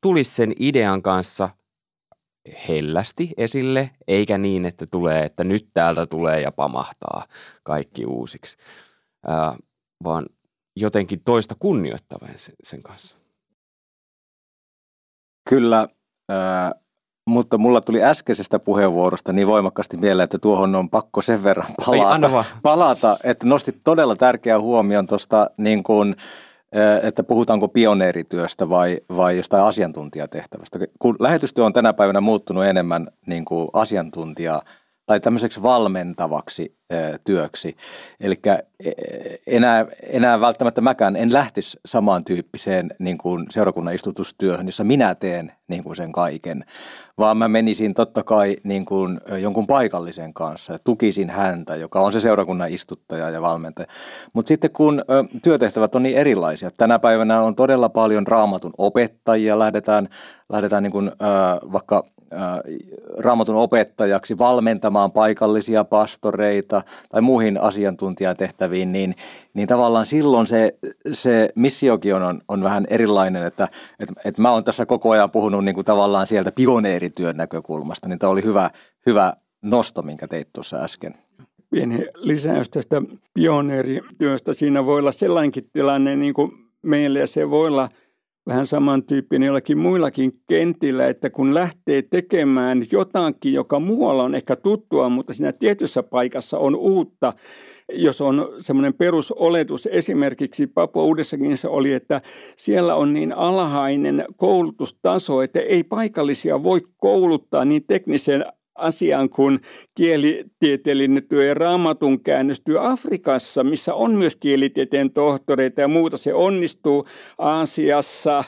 tulisi sen idean kanssa hellästi esille, eikä niin, että tulee, että nyt täältä tulee ja pamahtaa kaikki uusiksi, ää, vaan jotenkin toista kunnioittavan sen, kanssa. Kyllä, mutta mulla tuli äskeisestä puheenvuorosta niin voimakkaasti mieleen, että tuohon on pakko sen verran palata, palata että nostit todella tärkeän huomion tuosta niin kuin, että puhutaanko pioneerityöstä vai, vai jostain asiantuntijatehtävästä. Kun lähetystyö on tänä päivänä muuttunut enemmän niin kuin asiantuntijaa tai tämmöiseksi valmentavaksi työksi. Eli e, enää, enää välttämättä mäkään en lähtisi samantyyppiseen niin kuin seurakunnan istutustyöhön, jossa minä teen niin kuin sen kaiken, vaan mä menisin totta kai niin kuin jonkun paikallisen kanssa ja tukisin häntä, joka on se seurakunnan istuttaja ja valmentaja. Mutta sitten kun työtehtävät on niin erilaisia, tänä päivänä on todella paljon raamatun opettajia, lähdetään, lähdetään niin kuin, vaikka raamatun opettajaksi valmentamaan paikallisia pastoreita tai muihin asiantuntijatehtäviin, niin, niin tavallaan silloin se, se missiokin on, on vähän erilainen, että et, et mä oon tässä koko ajan puhunut niin kuin tavallaan sieltä pioneerityön näkökulmasta, niin tämä oli hyvä, hyvä nosto, minkä teit tuossa äsken. Pieni lisäys tästä pioneerityöstä. Siinä voi olla sellainenkin tilanne, niin kuin meillä ja se voi olla – vähän samantyyppinen jollakin muillakin kentillä, että kun lähtee tekemään jotakin, joka muualla on ehkä tuttua, mutta siinä tietyssä paikassa on uutta, jos on semmoinen perusoletus, esimerkiksi Papua Uudessakin se oli, että siellä on niin alhainen koulutustaso, että ei paikallisia voi kouluttaa niin teknisen asian kuin kielitieteellinen työ ja raamatun käännöstyö Afrikassa, missä on myös kielitieteen tohtoreita ja muuta. Se onnistuu Aasiassa,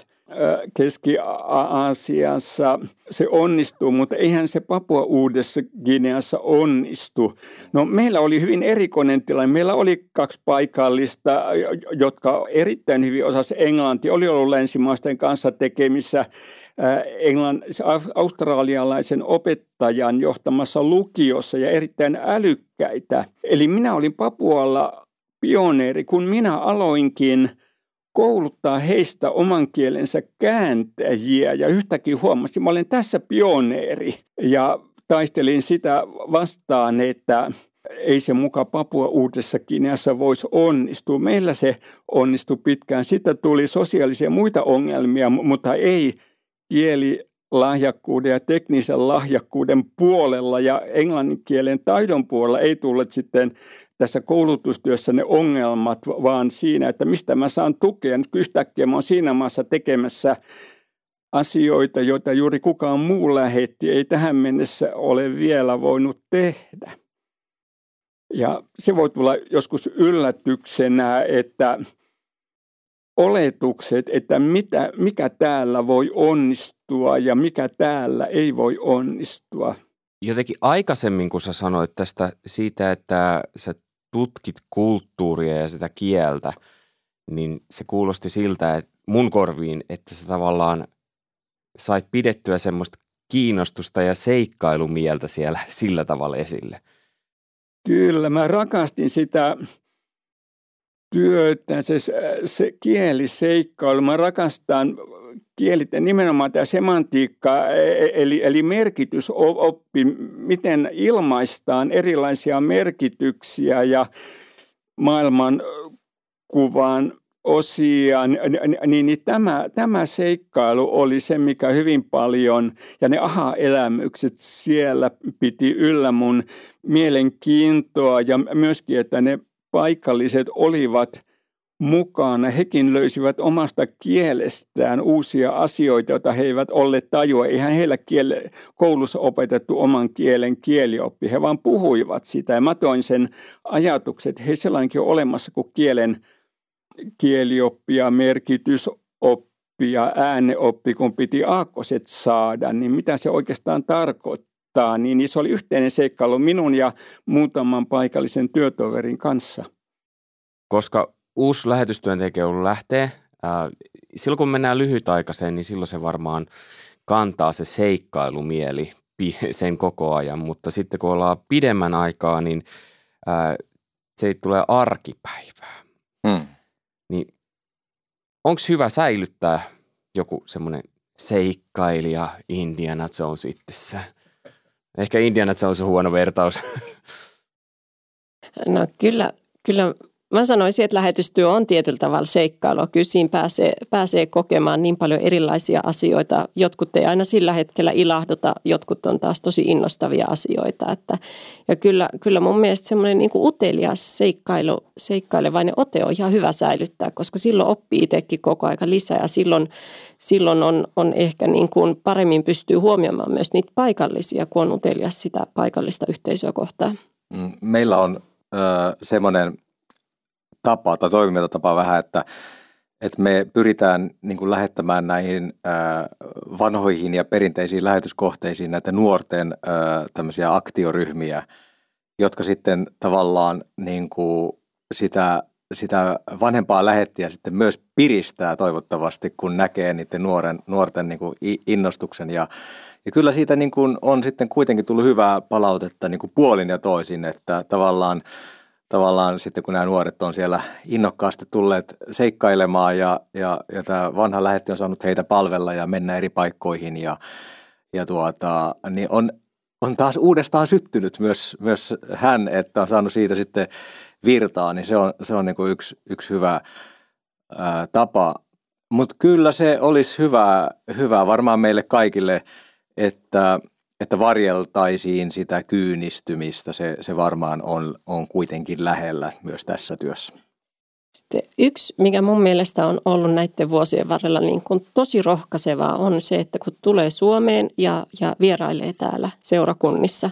Keski-Aasiassa se onnistuu, mutta eihän se Papua Uudessa Gineassa onnistu. No meillä oli hyvin erikoinen tilanne. Meillä oli kaksi paikallista, jotka erittäin hyvin osasivat englantia. Oli ollut länsimaisten kanssa tekemissä Englann, australialaisen opettajan johtamassa lukiossa ja erittäin älykkäitä. Eli minä olin Papualla pioneeri, kun minä aloinkin kouluttaa heistä oman kielensä kääntäjiä ja yhtäkkiä huomasin, mä olen tässä pioneeri ja taistelin sitä vastaan, että ei se muka Papua Uudessa Kineassa voisi onnistua. Meillä se onnistui pitkään. Sitten tuli sosiaalisia muita ongelmia, mutta ei kielilahjakkuuden ja teknisen lahjakkuuden puolella ja englannin kielen taidon puolella ei tullut sitten tässä koulutustyössä ne ongelmat, vaan siinä, että mistä mä saan tukea. Nyt yhtäkkiä mä oon siinä maassa tekemässä asioita, joita juuri kukaan muu lähetti, ei tähän mennessä ole vielä voinut tehdä. Ja se voi tulla joskus yllätyksenä, että oletukset, että mitä, mikä täällä voi onnistua ja mikä täällä ei voi onnistua. Jotenkin aikaisemmin, kun sä sanoit tästä siitä, että sä tutkit kulttuuria ja sitä kieltä, niin se kuulosti siltä, että mun korviin, että sä tavallaan sait pidettyä semmoista kiinnostusta ja seikkailumieltä siellä sillä tavalla esille. Kyllä, mä rakastin sitä työtä, se, se kieliseikkailu. Mä rakastan kielit, nimenomaan tämä semantiikka, e, e, eli, eli merkitysoppi, miten ilmaistaan erilaisia merkityksiä ja maailman kuvan osia, niin, niin tämä, tämä seikkailu oli se, mikä hyvin paljon, ja ne aha-elämykset siellä piti yllä mun mielenkiintoa, ja myöskin, että ne paikalliset olivat mukana. Hekin löysivät omasta kielestään uusia asioita, joita he eivät olleet tajua. Eihän heillä kiele, koulussa opetettu oman kielen kielioppi, he vaan puhuivat sitä. Ja mä toin sen ajatuksen, että he sellainenkin on olemassa kuin kielen kielioppia, merkitysoppi ja ääneoppi, kun piti aakkoset saada, niin mitä se oikeastaan tarkoittaa, niin se oli yhteinen seikkailu minun ja muutaman paikallisen työtoverin kanssa. Koska uusi lähetystyöntekijä lähtee, ää, silloin kun mennään lyhytaikaiseen, niin silloin se varmaan kantaa se seikkailumieli sen koko ajan, mutta sitten kun ollaan pidemmän aikaa, niin ää, se ei tule arkipäivää. Hmm. Niin onko hyvä säilyttää joku semmoinen seikkailija Indiana Jones itsessään? Ehkä Indiana Jones on huono vertaus. No kyllä, kyllä mä sanoisin, että lähetystyö on tietyllä tavalla seikkailua. Kyllä siinä pääsee, pääsee kokemaan niin paljon erilaisia asioita. Jotkut ei aina sillä hetkellä ilahduta, jotkut on taas tosi innostavia asioita. Että, ja kyllä, kyllä mun mielestä semmoinen niin utelias seikkailu, seikkailevainen ote on ihan hyvä säilyttää, koska silloin oppii itsekin koko aika lisää ja silloin, silloin on, on ehkä niin kuin paremmin pystyy huomioimaan myös niitä paikallisia, kun on utelias sitä paikallista yhteisöä kohtaan. Mm, meillä on semmoinen tapa tai toimintatapa vähän, että, että me pyritään niin kuin lähettämään näihin ää, vanhoihin ja perinteisiin lähetyskohteisiin näitä nuorten ää, tämmöisiä aktioryhmiä, jotka sitten tavallaan niin kuin sitä, sitä vanhempaa lähettiä sitten myös piristää toivottavasti, kun näkee niiden nuoren, nuorten niin kuin innostuksen. Ja ja kyllä siitä niin kuin on sitten kuitenkin tullut hyvää palautetta niin kuin puolin ja toisin, että tavallaan tavallaan sitten kun nämä nuoret on siellä innokkaasti tulleet seikkailemaan ja, ja, ja tämä vanha lähetti on saanut heitä palvella ja mennä eri paikkoihin ja, ja tuota, niin on, on taas uudestaan syttynyt myös, myös hän, että on saanut siitä sitten virtaa, niin se on, se on niin kuin yksi, yksi hyvä ää, tapa. Mutta kyllä se olisi hyvä, hyvä varmaan meille kaikille, että että varjeltaisiin sitä kyynistymistä, se, se varmaan on, on kuitenkin lähellä myös tässä työssä. Sitten yksi, mikä mun mielestä on ollut näiden vuosien varrella niin kuin tosi rohkaisevaa, on se, että kun tulee Suomeen ja, ja vierailee täällä seurakunnissa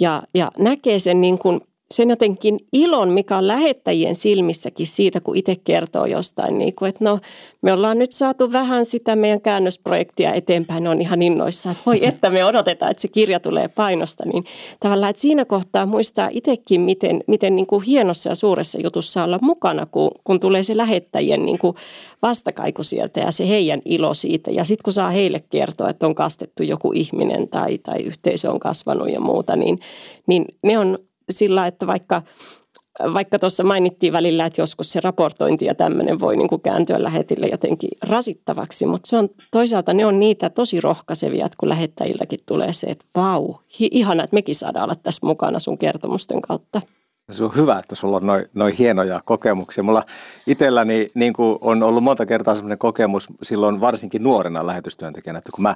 ja, ja näkee sen niin kuin sen jotenkin ilon, mikä on lähettäjien silmissäkin siitä, kun itse kertoo jostain, niin kuin, että no me ollaan nyt saatu vähän sitä meidän käännösprojektia eteenpäin, on ihan innoissa, että voi <laughs> että me odotetaan, että se kirja tulee painosta, niin tavallaan, että siinä kohtaa muistaa itsekin, miten, miten niin kuin hienossa ja suuressa jutussa olla mukana, kun, kun tulee se lähettäjien niin kuin vastakaiku sieltä ja se heidän ilo siitä. Ja sitten kun saa heille kertoa, että on kastettu joku ihminen tai, tai yhteisö on kasvanut ja muuta, niin, niin ne on sillä, että vaikka vaikka tuossa mainittiin välillä, että joskus se raportointi ja tämmöinen voi niin kuin kääntyä lähetille jotenkin rasittavaksi, mutta se on, toisaalta ne on niitä tosi rohkaisevia, että kun lähettäjiltäkin tulee se, että vau, ihana, että mekin saadaan olla tässä mukana sun kertomusten kautta. Se on hyvä, että sulla on noin noi hienoja kokemuksia. Mulla itselläni niin kuin on ollut monta kertaa sellainen kokemus silloin varsinkin nuorena lähetystyöntekijänä, että kun mä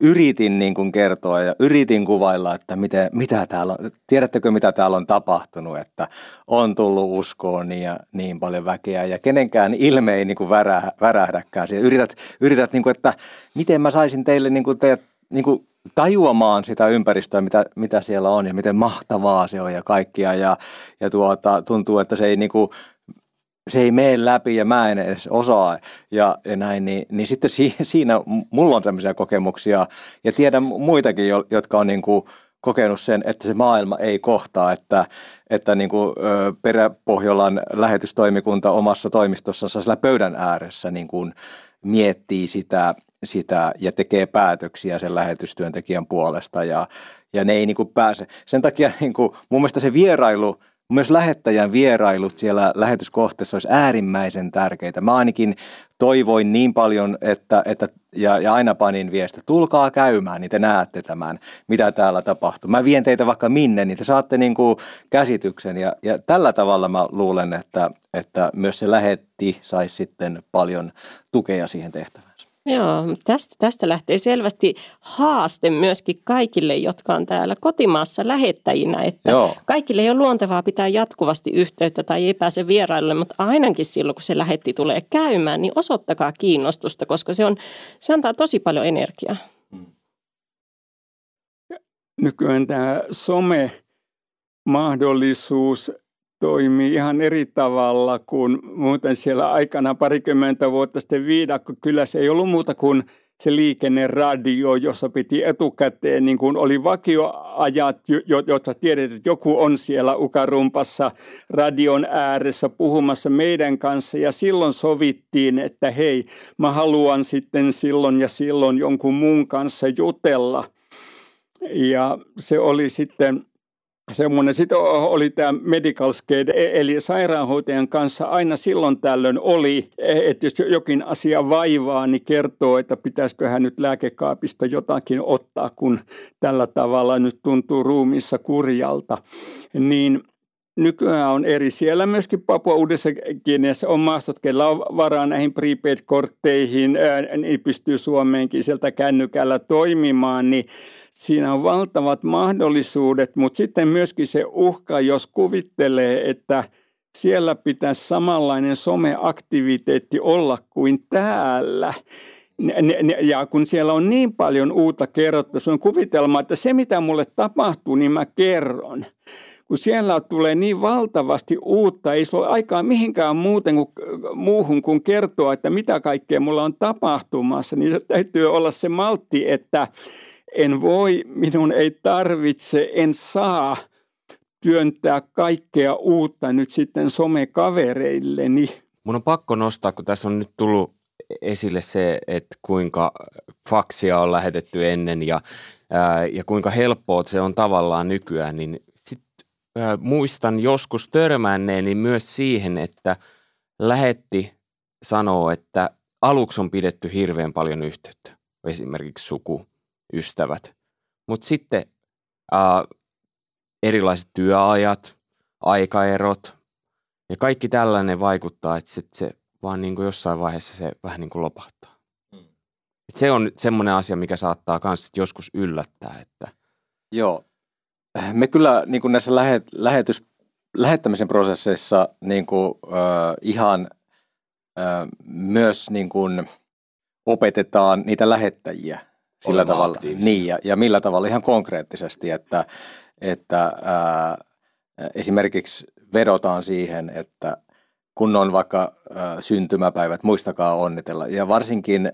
yritin niin kuin kertoa ja yritin kuvailla, että miten, mitä täällä on, tiedättekö mitä täällä on tapahtunut, että on tullut uskoon niin, ja niin paljon väkeä ja kenenkään ilme ei niin kuin värä, värähdäkään. Yrität, yrität niin kuin, että miten mä saisin teille niin kuin teidät niin kuin tajuamaan sitä ympäristöä, mitä, mitä siellä on ja miten mahtavaa se on ja kaikkia. Ja, ja tuota, tuntuu, että se ei niinku, se ei mene läpi ja mä en edes osaa ja, ja näin, niin, niin sitten si, siinä mulla on tämmöisiä kokemuksia ja tiedän muitakin, jotka on niinku kokenut sen, että se maailma ei kohtaa, että, että niin kuin Peräpohjolan lähetystoimikunta omassa toimistossansa sillä pöydän ääressä niin kuin miettii sitä, sitä ja tekee päätöksiä sen lähetystyöntekijän puolesta ja, ja ne ei niin kuin pääse. Sen takia niin kuin, mun mielestä se vierailu, myös lähettäjän vierailut siellä lähetyskohteessa olisi äärimmäisen tärkeitä. Mä ainakin toivoin niin paljon, että, että ja, ja aina panin viesti, tulkaa käymään, niin te näette tämän, mitä täällä tapahtuu. Mä vien teitä vaikka minne, niin te saatte niin kuin käsityksen ja, ja tällä tavalla mä luulen, että, että myös se lähetti saisi sitten paljon tukea siihen tehtävään. Joo, tästä, tästä lähtee selvästi haaste myöskin kaikille, jotka on täällä kotimaassa lähettäjinä, että Joo. kaikille ei ole luontevaa pitää jatkuvasti yhteyttä tai ei pääse vierailulle, mutta ainakin silloin, kun se lähetti tulee käymään, niin osoittakaa kiinnostusta, koska se, on, se antaa tosi paljon energiaa. Nykyään tämä some mahdollisuus toimii ihan eri tavalla kuin muuten siellä aikana parikymmentä vuotta sitten viidakko. Kyllä se ei ollut muuta kuin se liikenneradio, jossa piti etukäteen, niin kuin oli vakioajat, jotta tiedät, että joku on siellä ukarumpassa radion ääressä puhumassa meidän kanssa. Ja silloin sovittiin, että hei, mä haluan sitten silloin ja silloin jonkun muun kanssa jutella. Ja se oli sitten semmoinen. Sitten oli tämä medical skate, e- eli sairaanhoitajan kanssa aina silloin tällöin oli, että jos jokin asia vaivaa, niin kertoo, että pitäisikö hän nyt lääkekaapista jotakin ottaa, kun tällä tavalla nyt tuntuu ruumissa kurjalta. Niin nykyään on eri. Siellä myöskin Papua Uudessa Guineassa on maastot, kellä on varaa näihin prepaid-kortteihin, niin pystyy Suomeenkin sieltä kännykällä toimimaan, niin siinä on valtavat mahdollisuudet, mutta sitten myöskin se uhka, jos kuvittelee, että siellä pitäisi samanlainen someaktiviteetti olla kuin täällä, ja kun siellä on niin paljon uutta kerrottu, se on kuvitelma, että se mitä mulle tapahtuu, niin mä kerron kun siellä tulee niin valtavasti uutta, ei sulla ole aikaa mihinkään muuten kuin, muuhun kuin kertoa, että mitä kaikkea mulla on tapahtumassa, niin täytyy olla se maltti, että en voi, minun ei tarvitse, en saa työntää kaikkea uutta nyt sitten somekavereilleni. Mun on pakko nostaa, kun tässä on nyt tullut esille se, että kuinka faksia on lähetetty ennen ja, ää, ja kuinka helppoa se on tavallaan nykyään, niin muistan joskus törmänneeni myös siihen, että lähetti sanoo, että aluksi on pidetty hirveän paljon yhteyttä, esimerkiksi suku, ystävät, mutta sitten ää, erilaiset työajat, aikaerot ja kaikki tällainen vaikuttaa, että sit se vaan niin kuin jossain vaiheessa se vähän niin kuin lopahtaa. Hmm. Et se on semmoinen asia, mikä saattaa myös joskus yllättää. Että... Joo, me kyllä niin kuin näissä lähet, lähetys, lähettämisen prosesseissa niin kuin, äh, ihan äh, myös niin kuin opetetaan niitä lähettäjiä sillä Olema tavalla. Niin, ja, ja millä tavalla ihan konkreettisesti, että, että äh, esimerkiksi vedotaan siihen, että kun on vaikka äh, syntymäpäivät, muistakaa onnitella. Ja varsinkin äh,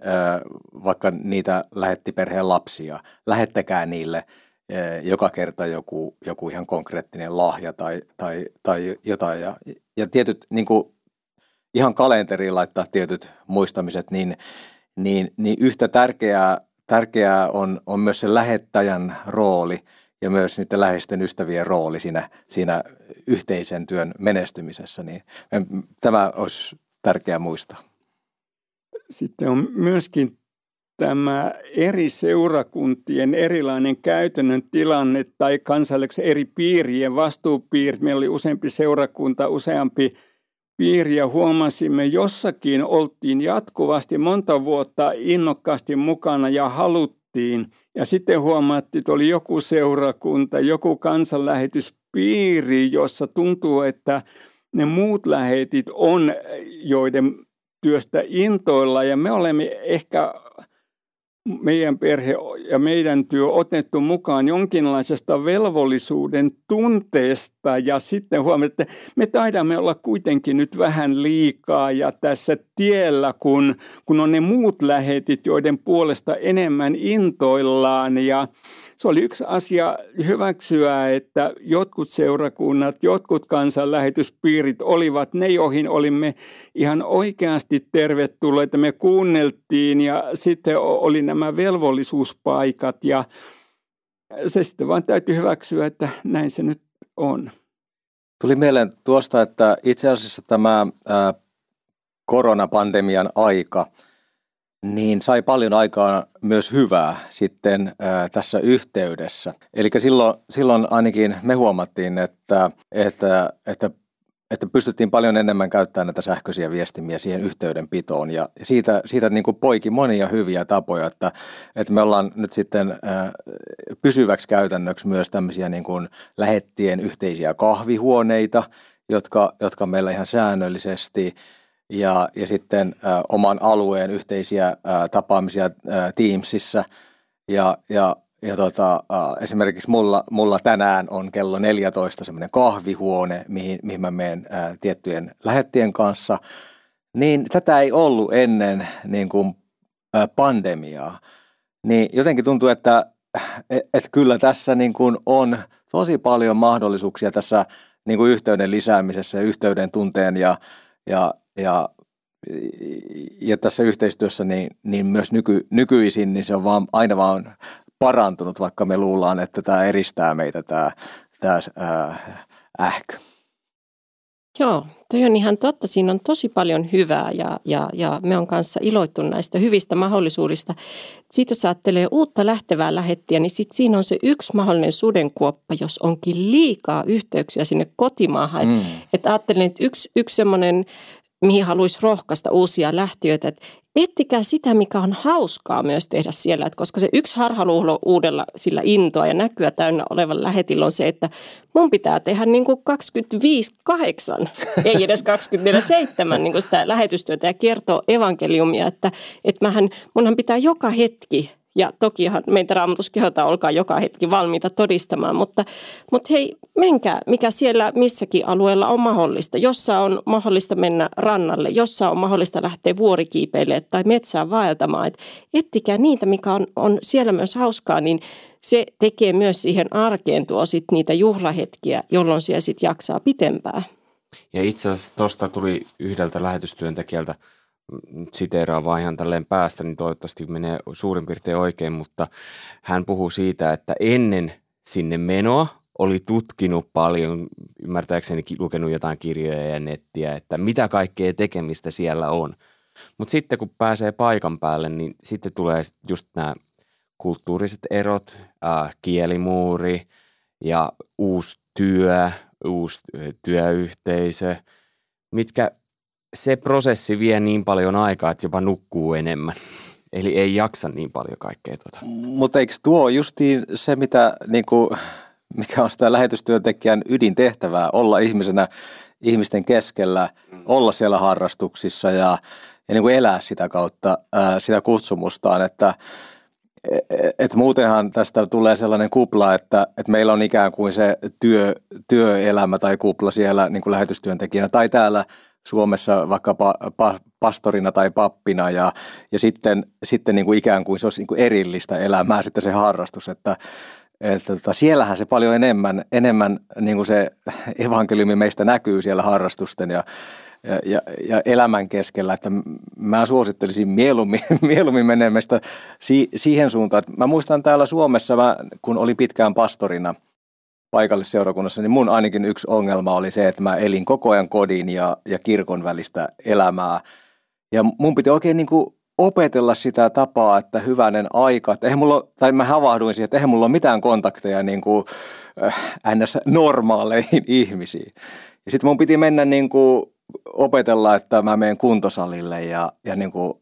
vaikka niitä lähetti perheen lapsia, lähettäkää niille – joka kerta joku, joku ihan konkreettinen lahja tai, tai, tai jotain. Ja, ja tietyt, niin kuin ihan kalenteriin laittaa tietyt muistamiset, niin, niin, niin yhtä tärkeää, tärkeää on, on myös se lähettäjän rooli ja myös niiden läheisten ystävien rooli siinä, siinä yhteisen työn menestymisessä. Niin tämä olisi tärkeää muistaa. Sitten on myöskin tämä eri seurakuntien erilainen käytännön tilanne tai kansallisen eri piirien vastuupiirit. Meillä oli useampi seurakunta, useampi piiri ja huomasimme, jossakin oltiin jatkuvasti monta vuotta innokkaasti mukana ja haluttiin. Ja sitten huomattiin, että oli joku seurakunta, joku kansanlähetyspiiri, jossa tuntuu, että ne muut lähetit on, joiden työstä intoilla. Ja me olemme ehkä meidän perhe ja meidän työ otettu mukaan jonkinlaisesta velvollisuuden tunteesta. Ja sitten huomioon, että me taidamme olla kuitenkin nyt vähän liikaa ja tässä tiellä, kun, kun on ne muut lähetit, joiden puolesta enemmän intoillaan. Ja se oli yksi asia hyväksyä, että jotkut seurakunnat, jotkut kansanlähetyspiirit olivat ne, joihin olimme ihan oikeasti tervetulleita. Me kuunneltiin ja sitten oli nämä velvollisuuspaikat ja se sitten vaan täytyy hyväksyä, että näin se nyt on. Tuli mieleen tuosta, että itse asiassa tämä koronapandemian aika – niin sai paljon aikaa myös hyvää sitten ää, tässä yhteydessä. Eli silloin, silloin ainakin me huomattiin, että, että, että että pystyttiin paljon enemmän käyttämään näitä sähköisiä viestimiä siihen yhteydenpitoon ja siitä, siitä niin kuin poiki monia hyviä tapoja, että, että me ollaan nyt sitten äh, pysyväksi käytännöksi myös tämmöisiä niin kuin lähettien yhteisiä kahvihuoneita, jotka, jotka meillä ihan säännöllisesti ja, ja sitten ä, oman alueen yhteisiä ä, tapaamisia ä, Teamsissa. Ja, ja, ja tota, ä, esimerkiksi mulla, mulla tänään on kello 14 semmoinen kahvihuone, mihin, mihin mä menen ä, tiettyjen lähettien kanssa. Niin tätä ei ollut ennen niin kuin, ä, pandemiaa. Niin jotenkin tuntuu, että et, et kyllä tässä niin kuin on tosi paljon mahdollisuuksia tässä niin kuin yhteyden lisäämisessä ja yhteyden tunteen ja, ja, ja, ja tässä yhteistyössä niin, niin myös nyky, nykyisin niin se on vaan, aina vaan parantunut, vaikka me luullaan, että tämä eristää meitä tämä, tämä ää, ähkö. Joo, toi on ihan totta. Siinä on tosi paljon hyvää ja, ja, ja me on kanssa iloittu näistä hyvistä mahdollisuudista. Sitten jos ajattelee uutta lähtevää lähettiä, niin sit siinä on se yksi mahdollinen sudenkuoppa, jos onkin liikaa yhteyksiä sinne kotimaahan. Mm. Että et ajattelen, että yksi, yksi semmoinen mihin haluaisi rohkaista uusia lähtiöitä, että ettikää sitä, mikä on hauskaa myös tehdä siellä, että koska se yksi harhaluulo uudella sillä intoa ja näkyä täynnä olevan lähetillä on se, että mun pitää tehdä niin kuin 25-8, ei edes 24-7 niin kuin sitä lähetystyötä ja kertoa evankeliumia, että, että mähän, munhan pitää joka hetki ja tokihan meitä raamatus kehotaan, olkaa joka hetki valmiita todistamaan, mutta, mutta hei, menkää, mikä siellä missäkin alueella on mahdollista. Jossa on mahdollista mennä rannalle, jossa on mahdollista lähteä vuorikiipeille tai metsään vaeltamaan. Et ettikää niitä, mikä on, on siellä myös hauskaa, niin se tekee myös siihen arkeen tuo sit niitä juhlahetkiä, jolloin siellä sitten jaksaa pitempään. Ja itse asiassa tuosta tuli yhdeltä lähetystyöntekijältä – siteeraan vaan ihan tälleen päästä, niin toivottavasti menee suurin piirtein oikein, mutta hän puhuu siitä, että ennen sinne menoa oli tutkinut paljon, ymmärtääkseni lukenut jotain kirjoja ja nettiä, että mitä kaikkea tekemistä siellä on. Mutta sitten kun pääsee paikan päälle, niin sitten tulee just nämä kulttuuriset erot, äh, kielimuuri ja uusi työ, uusi työyhteisö, mitkä se prosessi vie niin paljon aikaa, että jopa nukkuu enemmän. Eli ei jaksa niin paljon kaikkea tuota. Mutta eikö tuo justiin se, mitä, niin kuin, mikä on sitä lähetystyöntekijän ydintehtävää, olla ihmisenä ihmisten keskellä, mm. olla siellä harrastuksissa ja, ja niin kuin elää sitä kautta ää, sitä kutsumustaan, että et, et muutenhan tästä tulee sellainen kupla, että, että meillä on ikään kuin se työ, työelämä tai kupla siellä niin kuin lähetystyöntekijänä tai täällä – Suomessa vaikka pa, pa, pastorina tai pappina ja, ja sitten, sitten niin kuin ikään kuin se olisi niin kuin erillistä elämää sitten se harrastus, että, että tota, siellähän se paljon enemmän, enemmän niin kuin se evankeliumi meistä näkyy siellä harrastusten ja, ja, ja, ja elämän keskellä, että mä suosittelisin mieluummin, <laughs> mieluummin menemistä si, siihen suuntaan. Mä muistan täällä Suomessa, mä, kun olin pitkään pastorina – paikallisseurakunnassa, niin mun ainakin yksi ongelma oli se, että mä elin koko ajan kodin ja, ja kirkon välistä elämää. Ja mun piti oikein niin kuin opetella sitä tapaa, että hyvänen aika, että eihän mulla, tai mä havahduin siihen, että eihän mulla ole mitään kontakteja niin kuin, äh, ns. normaaleihin <laughs> ihmisiin. Ja sitten mun piti mennä niin kuin opetella, että mä menen kuntosalille ja, ja niin kuin,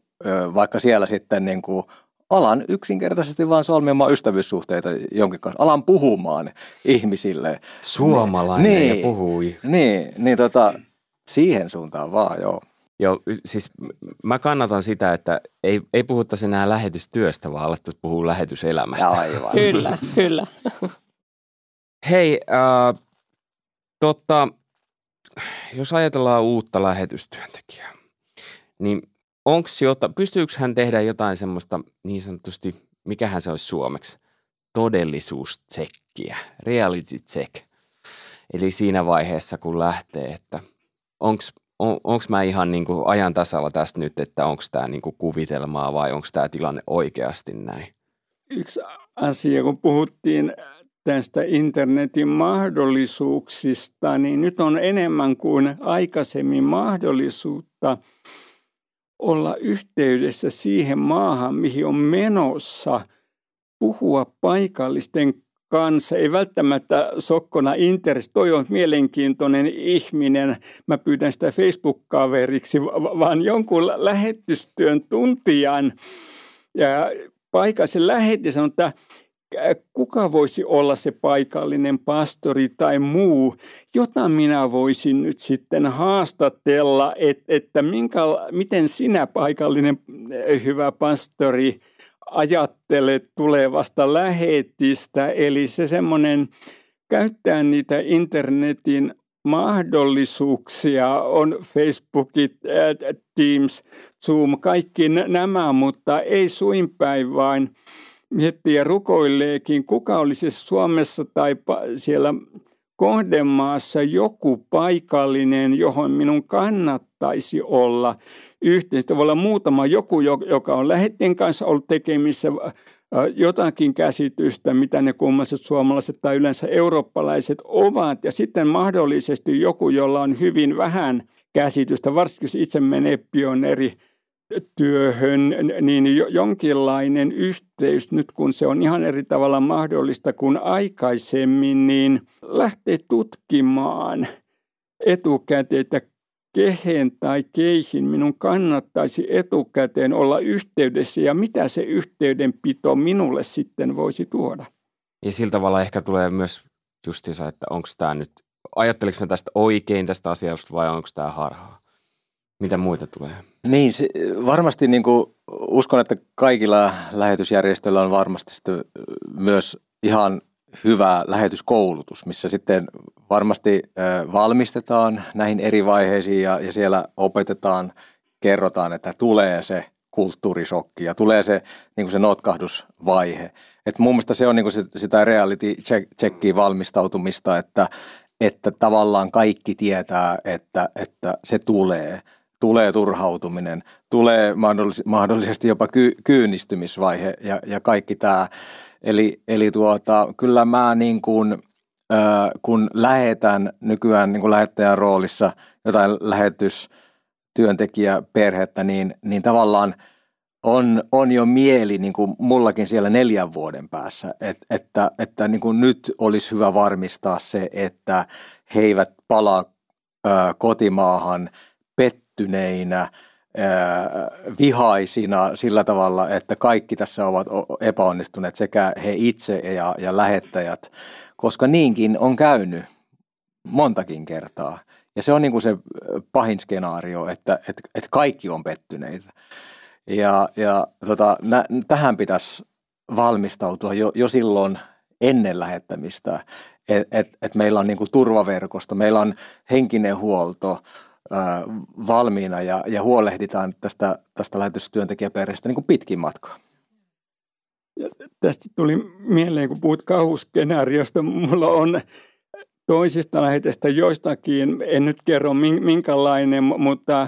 vaikka siellä sitten niin kuin alan yksinkertaisesti vaan solmimaan ystävyyssuhteita jonkin kanssa. Alan puhumaan ihmisille. Suomalainen niin, ja puhui. Niin, niin tota, siihen suuntaan vaan, joo. Joo, siis mä kannatan sitä, että ei, ei puhuttaisi enää lähetystyöstä, vaan alettaisiin puhua lähetyselämästä. Aivan. kyllä, kyllä. Hei, äh, totta, jos ajatellaan uutta lähetystyöntekijää, niin onko jota, pystyykö hän tehdä jotain semmoista niin sanotusti, mikähän se olisi suomeksi, todellisuustsekkiä, reality check. Eli siinä vaiheessa, kun lähtee, että onko on, onko mä ihan niin kuin ajan tasalla tästä nyt, että onko tämä niin kuin kuvitelmaa vai onko tämä tilanne oikeasti näin? Yksi asia, kun puhuttiin tästä internetin mahdollisuuksista, niin nyt on enemmän kuin aikaisemmin mahdollisuutta olla yhteydessä siihen maahan, mihin on menossa, puhua paikallisten kanssa. Ei välttämättä sokkona interest, toi on mielenkiintoinen ihminen, mä pyydän sitä Facebook-kaveriksi, vaan jonkun lähetystyön tuntijan. Ja paikallisen lähetti sanoo, että kuka voisi olla se paikallinen pastori tai muu, jota minä voisin nyt sitten haastatella, että, että minkä, miten sinä paikallinen hyvä pastori ajattelet tulevasta lähetistä. Eli se semmoinen käyttää niitä internetin mahdollisuuksia, on Facebookit, Teams, Zoom, kaikki nämä, mutta ei suinpäin vain – miettii ja rukoileekin, kuka olisi Suomessa tai siellä kohdemaassa joku paikallinen, johon minun kannattaisi olla yhteydessä. Voi olla muutama joku, joka on lähettien kanssa ollut tekemissä, jotakin käsitystä, mitä ne kummalliset suomalaiset tai yleensä eurooppalaiset ovat. Ja sitten mahdollisesti joku, jolla on hyvin vähän käsitystä, varsinkin jos itse menee pioneeri työhön, niin jonkinlainen yhteys nyt kun se on ihan eri tavalla mahdollista kuin aikaisemmin, niin lähtee tutkimaan etukäteen, että kehen tai keihin minun kannattaisi etukäteen olla yhteydessä ja mitä se yhteydenpito minulle sitten voisi tuoda. Ja sillä tavalla ehkä tulee myös justiinsa, että onko tämä nyt, ajatteliko mä tästä oikein tästä asiasta vai onko tämä harhaa? Mitä muita tulee? Niin, se, varmasti niin kuin, uskon, että kaikilla lähetysjärjestöillä on varmasti myös ihan hyvä lähetyskoulutus, missä sitten varmasti valmistetaan näihin eri vaiheisiin ja, ja siellä opetetaan, kerrotaan, että tulee se kulttuurisokki ja tulee se, niin se notkahdusvaihe. Et mun mielestä se on niin kuin sitä reality checkiin valmistautumista, että, että tavallaan kaikki tietää, että, että se tulee. Tulee turhautuminen, tulee mahdollisesti jopa ky- kyynistymisvaihe ja, ja kaikki tämä. Eli, eli tuota, kyllä mä niin kuin, äh, kun lähetän nykyään niin kuin lähettäjän roolissa jotain lähetystyöntekijäperhettä, niin, niin tavallaan on, on jo mieli niin kuin mullakin siellä neljän vuoden päässä, Et, että, että niin kuin nyt olisi hyvä varmistaa se, että he eivät palaa kotimaahan pettyneinä – vihaisina sillä tavalla, että kaikki tässä ovat epäonnistuneet, sekä he itse ja, ja lähettäjät, koska niinkin on käynyt montakin kertaa. Ja se on niin kuin se pahin skenaario, että, että, että kaikki on pettyneitä. Ja, ja tota, nä, tähän pitäisi valmistautua jo, jo silloin ennen lähettämistä, että et, et meillä on niin kuin turvaverkosto, meillä on henkinen huolto, valmiina ja, ja huolehditaan tästä, tästä lähetystyöntekijäperheestä niin kuin pitkin matkaa. Ja tästä tuli mieleen, kun puhut kauhuskenaariosta, mulla on toisista lähetestä joistakin, en nyt kerro minkälainen, mutta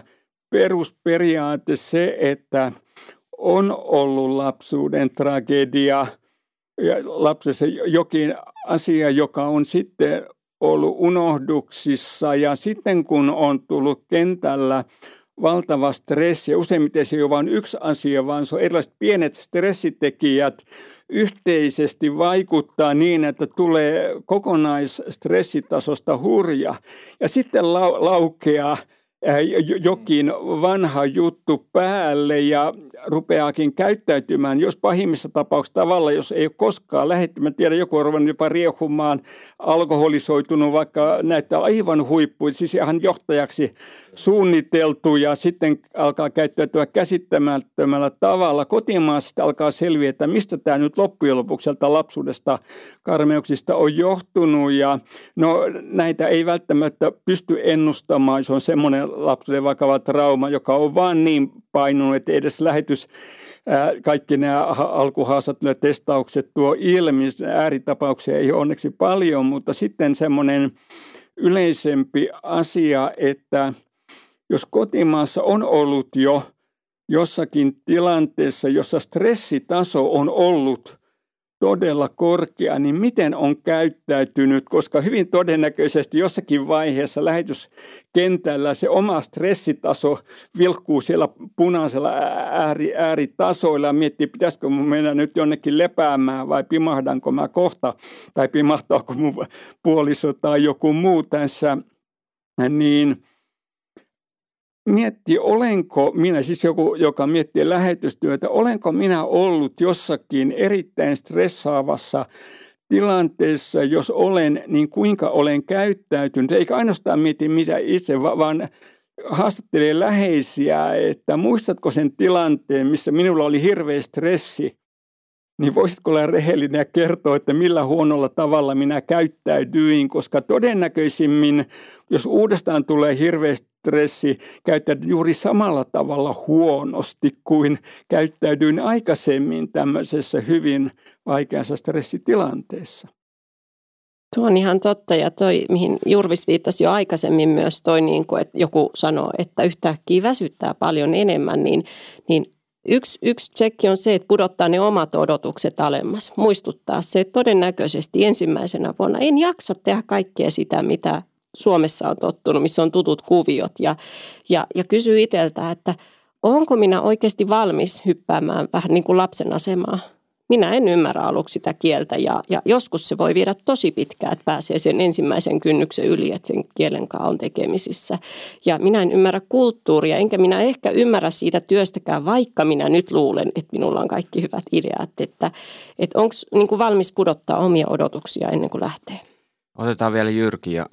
perusperiaate se, että on ollut lapsuuden tragedia. Ja lapsessa jokin asia, joka on sitten ollut unohduksissa ja sitten kun on tullut kentällä valtava stressi, ja useimmiten se ei ole vain yksi asia, vaan se on erilaiset pienet stressitekijät yhteisesti vaikuttaa niin, että tulee kokonaisstressitasosta hurja. Ja sitten laukeaa jokin vanha juttu päälle ja rupeaakin käyttäytymään, jos pahimmissa tapauksissa tavalla, jos ei ole koskaan lähetty, mä tiedän, joku on ruvennut jopa riehumaan, alkoholisoitunut, vaikka näyttää aivan huippu, siis ihan johtajaksi suunniteltu ja sitten alkaa käyttäytyä käsittämättömällä tavalla. Kotimaassa alkaa selviä, että mistä tämä nyt loppujen lopuksi lapsuudesta karmeuksista on johtunut. Ja no näitä ei välttämättä pysty ennustamaan, se on semmoinen lapsuuden vakava trauma, joka on vaan niin painunut, että edes lähetys kaikki nämä alkuhaasat testaukset tuo ilmi. Ääritapauksia ei ole onneksi paljon, mutta sitten semmoinen yleisempi asia, että jos kotimaassa on ollut jo jossakin tilanteessa, jossa stressitaso on ollut todella korkea, niin miten on käyttäytynyt, koska hyvin todennäköisesti jossakin vaiheessa lähetyskentällä se oma stressitaso vilkkuu siellä punaisella ääri, ääritasoilla ja miettii, pitäisikö mun mennä nyt jonnekin lepäämään vai pimahdanko mä kohta tai pimahtaako mun puoliso tai joku muu tässä, niin – mietti, olenko minä, siis joku, joka miettii lähetystyötä, olenko minä ollut jossakin erittäin stressaavassa tilanteessa, jos olen, niin kuinka olen käyttäytynyt. Eikä ainoastaan mieti mitä itse, vaan haastattelee läheisiä, että muistatko sen tilanteen, missä minulla oli hirveä stressi niin voisitko olla rehellinen ja kertoa, että millä huonolla tavalla minä käyttäydyin, koska todennäköisimmin, jos uudestaan tulee hirveä stressi, käyttäydyn juuri samalla tavalla huonosti kuin käyttäydyin aikaisemmin tämmöisessä hyvin vaikeassa stressitilanteessa. Tuo on ihan totta ja toi, mihin Jurvis viittasi jo aikaisemmin myös toi, niin kuin, että joku sanoo, että yhtäkkiä väsyttää paljon enemmän, niin, niin Yksi, yksi tsekki on se, että pudottaa ne omat odotukset alemmas. Muistuttaa se, että todennäköisesti ensimmäisenä vuonna en jaksa tehdä kaikkea sitä, mitä Suomessa on tottunut, missä on tutut kuviot. Ja, ja, ja kysyy itseltä, että onko minä oikeasti valmis hyppäämään vähän niin kuin lapsen asemaa minä en ymmärrä aluksi sitä kieltä ja, ja joskus se voi viedä tosi pitkään, että pääsee sen ensimmäisen kynnyksen yli, että sen kielen kanssa on tekemisissä. Ja minä en ymmärrä kulttuuria, enkä minä ehkä ymmärrä siitä työstäkään, vaikka minä nyt luulen, että minulla on kaikki hyvät ideat. Että, että onko niin valmis pudottaa omia odotuksia ennen kuin lähtee? Otetaan vielä Jyrki ja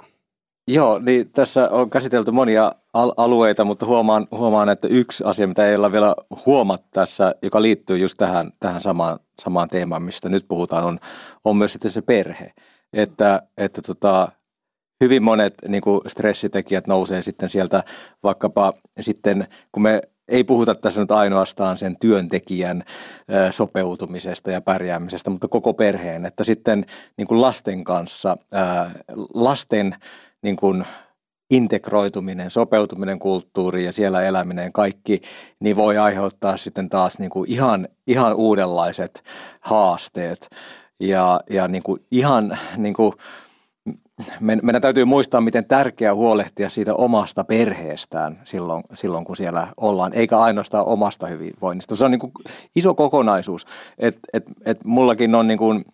Joo, niin tässä on käsitelty monia al- alueita, mutta huomaan, huomaan, että yksi asia, mitä ei olla vielä huomattu tässä, joka liittyy just tähän, tähän samaan, samaan teemaan, mistä nyt puhutaan, on, on myös sitten se perhe. Että, että tota, hyvin monet niin kuin stressitekijät nousee sitten sieltä vaikkapa sitten, kun me ei puhuta tässä nyt ainoastaan sen työntekijän sopeutumisesta ja pärjäämisestä, mutta koko perheen, että sitten niin kuin lasten kanssa, lasten niin kuin integroituminen, sopeutuminen kulttuuriin ja siellä eläminen kaikki, niin voi aiheuttaa sitten taas niin kuin ihan, ihan uudenlaiset haasteet. Ja, ja niin kuin ihan niin kuin, meidän täytyy muistaa, miten tärkeää huolehtia siitä omasta perheestään silloin, silloin kun siellä ollaan, eikä ainoastaan omasta hyvinvoinnista. Se on niin kuin iso kokonaisuus. Et, et, et mullakin on niin kuin,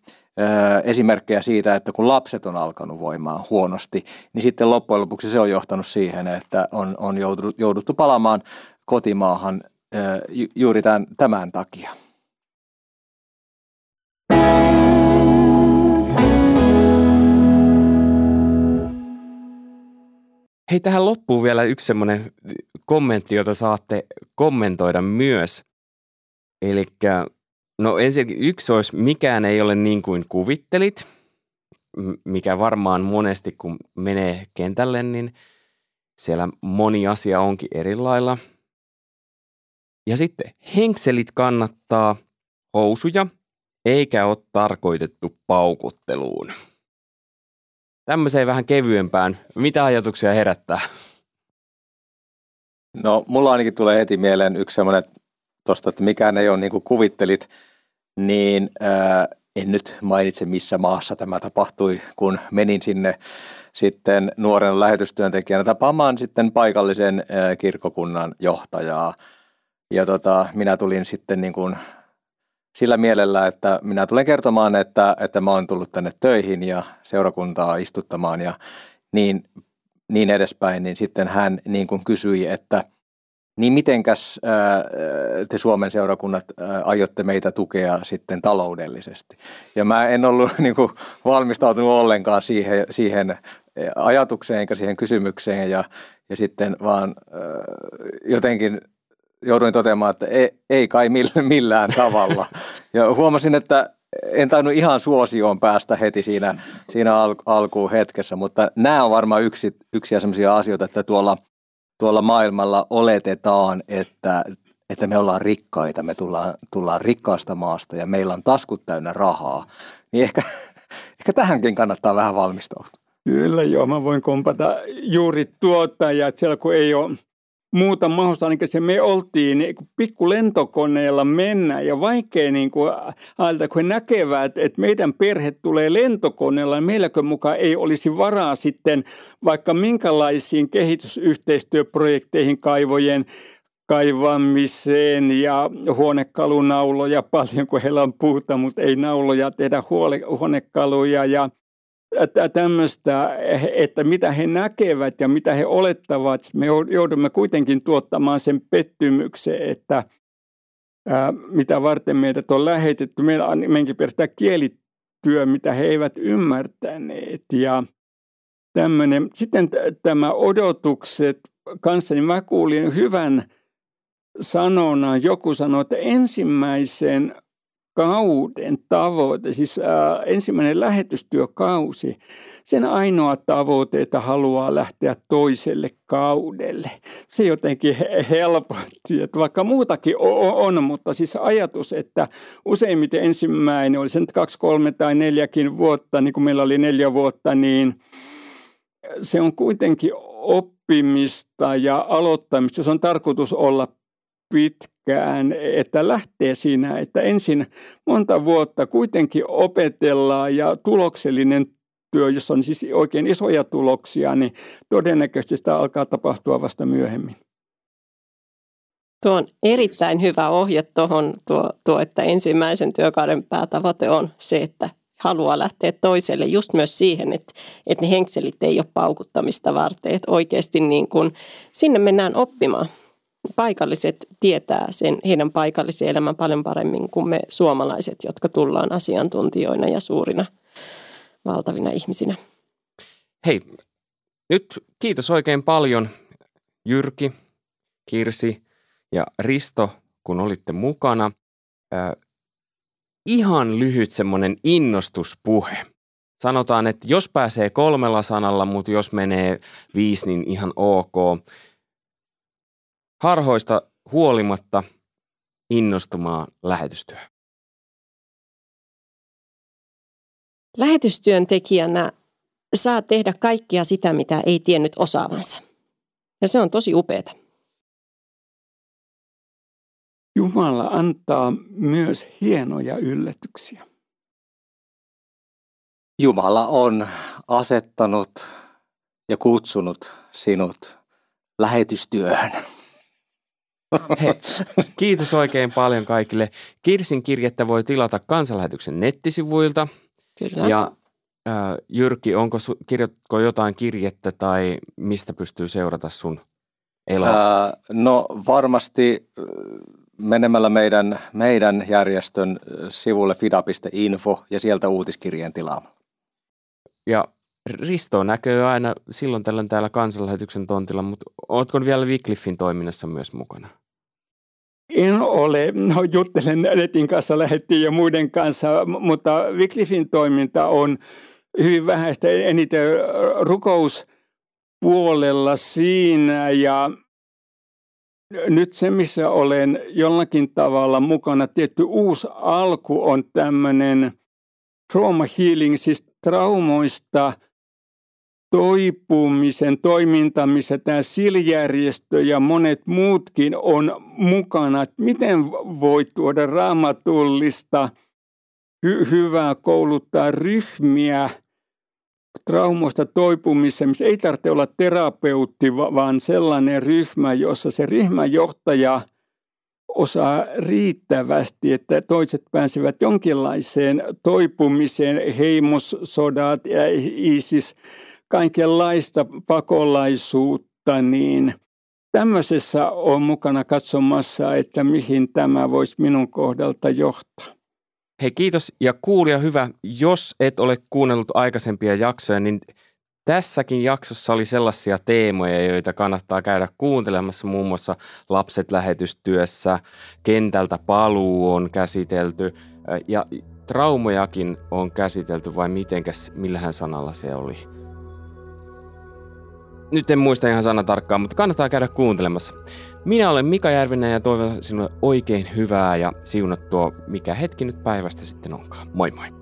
esimerkkejä siitä, että kun lapset on alkanut voimaan huonosti, niin sitten loppujen lopuksi se on johtanut siihen, että on, on jouduttu, palaamaan kotimaahan juuri tämän, tämän takia. Hei, tähän loppuu vielä yksi semmoinen kommentti, jota saatte kommentoida myös. Eli No ensinnäkin yksi olisi, mikään ei ole niin kuin kuvittelit, mikä varmaan monesti kun menee kentälle, niin siellä moni asia onkin eri lailla. Ja sitten henkselit kannattaa housuja, eikä ole tarkoitettu paukutteluun. Tämmöiseen vähän kevyempään. Mitä ajatuksia herättää? No mulla ainakin tulee heti mieleen yksi semmoinen tuosta, että mikään ei ole niin kuin kuvittelit, niin ää, en nyt mainitse missä maassa tämä tapahtui, kun menin sinne sitten nuoren lähetystyöntekijänä tapaamaan sitten paikallisen kirkokunnan johtajaa. Ja tota, minä tulin sitten niin kuin sillä mielellä, että minä tulen kertomaan, että, että mä oon tullut tänne töihin ja seurakuntaa istuttamaan ja niin, niin edespäin, niin sitten hän niin kuin kysyi, että – niin mitenkäs te Suomen seurakunnat aiotte meitä tukea sitten taloudellisesti? Ja mä en ollut <laughs> niin kuin, valmistautunut ollenkaan siihen, siihen ajatukseen eikä siihen kysymykseen ja, ja sitten vaan jotenkin jouduin toteamaan, että ei, ei kai millään tavalla. <laughs> Ja huomasin, että en tainnut ihan suosioon päästä heti siinä, siinä al- alkuun hetkessä, mutta nämä on varmaan yksi, yksi sellaisia asioita, että tuolla – tuolla maailmalla oletetaan, että, että me ollaan rikkaita, me tullaan, tullaan rikkaasta maasta ja meillä on taskut täynnä rahaa, niin ehkä, <laughs> ehkä tähänkin kannattaa vähän valmistautua. Kyllä joo, mä voin kompata juuri tuota ja siellä kun ei ole muuta mahdollista, ainakin se me oltiin niin pikku lentokoneella mennä. Ja vaikea niin kuin ajatella, kun he näkevät, että meidän perhe tulee lentokoneella, niin meilläkö mukaan ei olisi varaa sitten vaikka minkälaisiin kehitysyhteistyöprojekteihin kaivojen kaivamiseen ja huonekalunauloja. Paljon, kun heillä on puuta, mutta ei nauloja tehdä huonekaluja ja tämmöistä, että mitä he näkevät ja mitä he olettavat. Me joudumme kuitenkin tuottamaan sen pettymyksen, että ää, mitä varten meidät on lähetetty. Meillä on menkin perustää kielityö, mitä he eivät ymmärtäneet. Ja tämmöinen. Sitten tämä odotukset kanssa, niin mä kuulin hyvän sanonnan. Joku sanoi, että ensimmäisen kauden tavoite, siis ää, ensimmäinen lähetystyökausi, sen ainoa tavoite, että haluaa lähteä toiselle kaudelle. Se jotenkin helpotti, että vaikka muutakin on, mutta siis ajatus, että useimmiten ensimmäinen, oli se nyt kaksi, kolme tai neljäkin vuotta, niin kuin meillä oli neljä vuotta, niin se on kuitenkin oppimista ja aloittamista. Se on tarkoitus olla pitkä pitkään, että lähtee siinä, että ensin monta vuotta kuitenkin opetellaan ja tuloksellinen työ, jos on siis oikein isoja tuloksia, niin todennäköisesti sitä alkaa tapahtua vasta myöhemmin. Tuo on erittäin hyvä ohje tuohon, tuo, tuo, että ensimmäisen työkauden päätavoite on se, että haluaa lähteä toiselle just myös siihen, että, että ne henkselit ei ole paukuttamista varten, että oikeasti niin kuin, sinne mennään oppimaan. Paikalliset tietää sen heidän paikallisen elämän paljon paremmin kuin me suomalaiset, jotka tullaan asiantuntijoina ja suurina valtavina ihmisinä. Hei, nyt kiitos oikein paljon Jyrki, Kirsi ja Risto, kun olitte mukana. Äh, ihan lyhyt semmoinen innostuspuhe. Sanotaan, että jos pääsee kolmella sanalla, mutta jos menee viisi, niin ihan ok. Harhoista huolimatta innostumaan lähetystyöhön. Lähetystyöntekijänä saa tehdä kaikkia sitä, mitä ei tiennyt osaavansa. Ja se on tosi upeaa. Jumala antaa myös hienoja yllätyksiä. Jumala on asettanut ja kutsunut sinut lähetystyöhön. Hei, kiitos oikein paljon kaikille. Kirsin kirjettä voi tilata kansanlähetyksen nettisivuilta. Kyllä. Ja äh, Jyrki, onko su, kirjoitko jotain kirjettä tai mistä pystyy seurata sun eloa? Ää, no varmasti menemällä meidän, meidän järjestön sivulle fida.info ja sieltä uutiskirjeen tilaamalla. Ja Risto näkyy aina silloin tällöin täällä kansanlähetyksen tontilla, mutta oletko vielä Wycliffin toiminnassa myös mukana? En ole. No, juttelen netin kanssa, lähettiin ja muiden kanssa, mutta Wycliffin toiminta on hyvin vähäistä eniten rukouspuolella siinä ja nyt se, missä olen jollakin tavalla mukana, tietty uusi alku on tämmöinen trauma healing, siis traumoista toipumisen toiminta, missä tämä SIL-järjestö ja monet muutkin on mukana. Että miten voi tuoda raamatullista hy- hyvää kouluttaa ryhmiä – traumoista toipumiseen, missä ei tarvitse olla terapeutti, vaan sellainen ryhmä, jossa se ryhmäjohtaja osaa riittävästi, että toiset pääsevät jonkinlaiseen toipumiseen, heimossodat ja ISIS, kaikenlaista pakolaisuutta, niin tämmöisessä on mukana katsomassa, että mihin tämä voisi minun kohdalta johtaa. Hei kiitos ja kuulija hyvä, jos et ole kuunnellut aikaisempia jaksoja, niin tässäkin jaksossa oli sellaisia teemoja, joita kannattaa käydä kuuntelemassa, muun muassa lapset lähetystyössä, kentältä paluu on käsitelty ja traumojakin on käsitelty vai mitenkäs, millähän sanalla se oli. Nyt en muista ihan sana tarkkaan, mutta kannattaa käydä kuuntelemassa. Minä olen Mika Järvinen ja toivon sinulle oikein hyvää ja siunattua, mikä hetki nyt päivästä sitten onkaan. Moi moi!